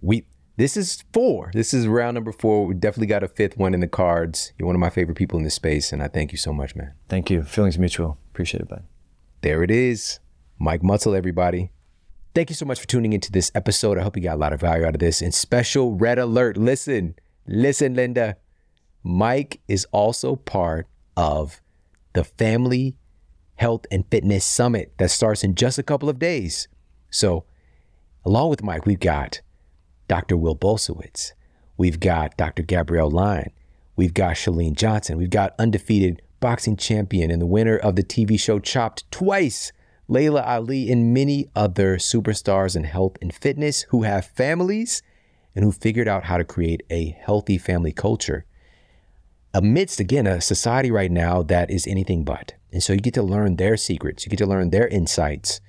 we, this is four. This is round number four. We definitely got a fifth one in the cards. You're one of my favorite people in this space, and I thank you so much, man. Thank you. Feelings mutual. Appreciate it, bud. There it is. Mike Mutzel, everybody. Thank you so much for tuning into this episode. I hope you got a lot of value out of this. And special red alert listen, listen, Linda. Mike is also part of the Family Health and Fitness Summit that starts in just a couple of days. So, along with Mike, we've got Dr. Will Bulsiewicz, we've got Dr. Gabrielle Lyon, we've got Chalene Johnson, we've got undefeated boxing champion and the winner of the TV show Chopped twice, Laila Ali, and many other superstars in health and fitness who have families and who figured out how to create a healthy family culture amidst, again, a society right now that is anything but. And so you get to learn their secrets, you get to learn their insights.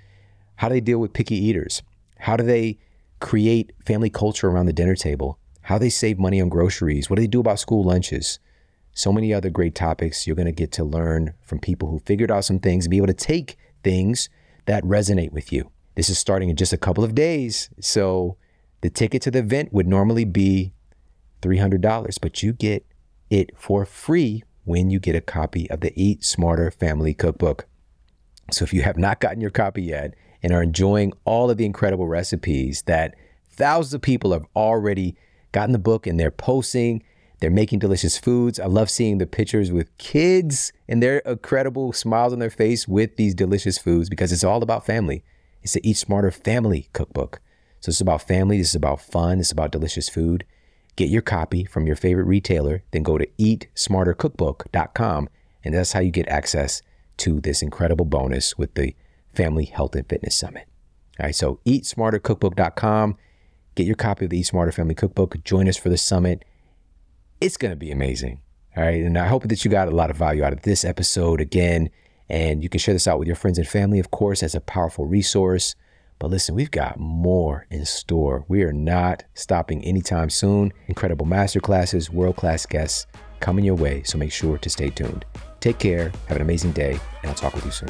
How do they deal with picky eaters? How do they create family culture around the dinner table? How they save money on groceries? What do they do about school lunches? So many other great topics you're going to get to learn from people who figured out some things and be able to take things that resonate with you. This is starting in just a couple of days. So the ticket to the event would normally be $300, but you get it for free when you get a copy of the Eat Smarter Family Cookbook. So if you have not gotten your copy yet and are enjoying all of the incredible recipes that thousands of people have already gotten the book and they're posting they're making delicious foods. I love seeing the pictures with kids and their incredible smiles on their face with these delicious foods because it's all about family. It's the Eat Smarter Family Cookbook. So it's about family, this is about fun, is about delicious food. Get your copy from your favorite retailer, then go to eatsmartercookbook.com and that's how you get access to this incredible bonus with the Family Health and Fitness Summit. All right, so eatsmartercookbook.com. Get your copy of the Eat Smarter Family Cookbook. Join us for the summit. It's going to be amazing. All right, and I hope that you got a lot of value out of this episode again. And you can share this out with your friends and family, of course, as a powerful resource. But listen, we've got more in store. We are not stopping anytime soon. Incredible masterclasses, world class guests coming your way. So make sure to stay tuned. Take care, have an amazing day, and I'll talk with you soon.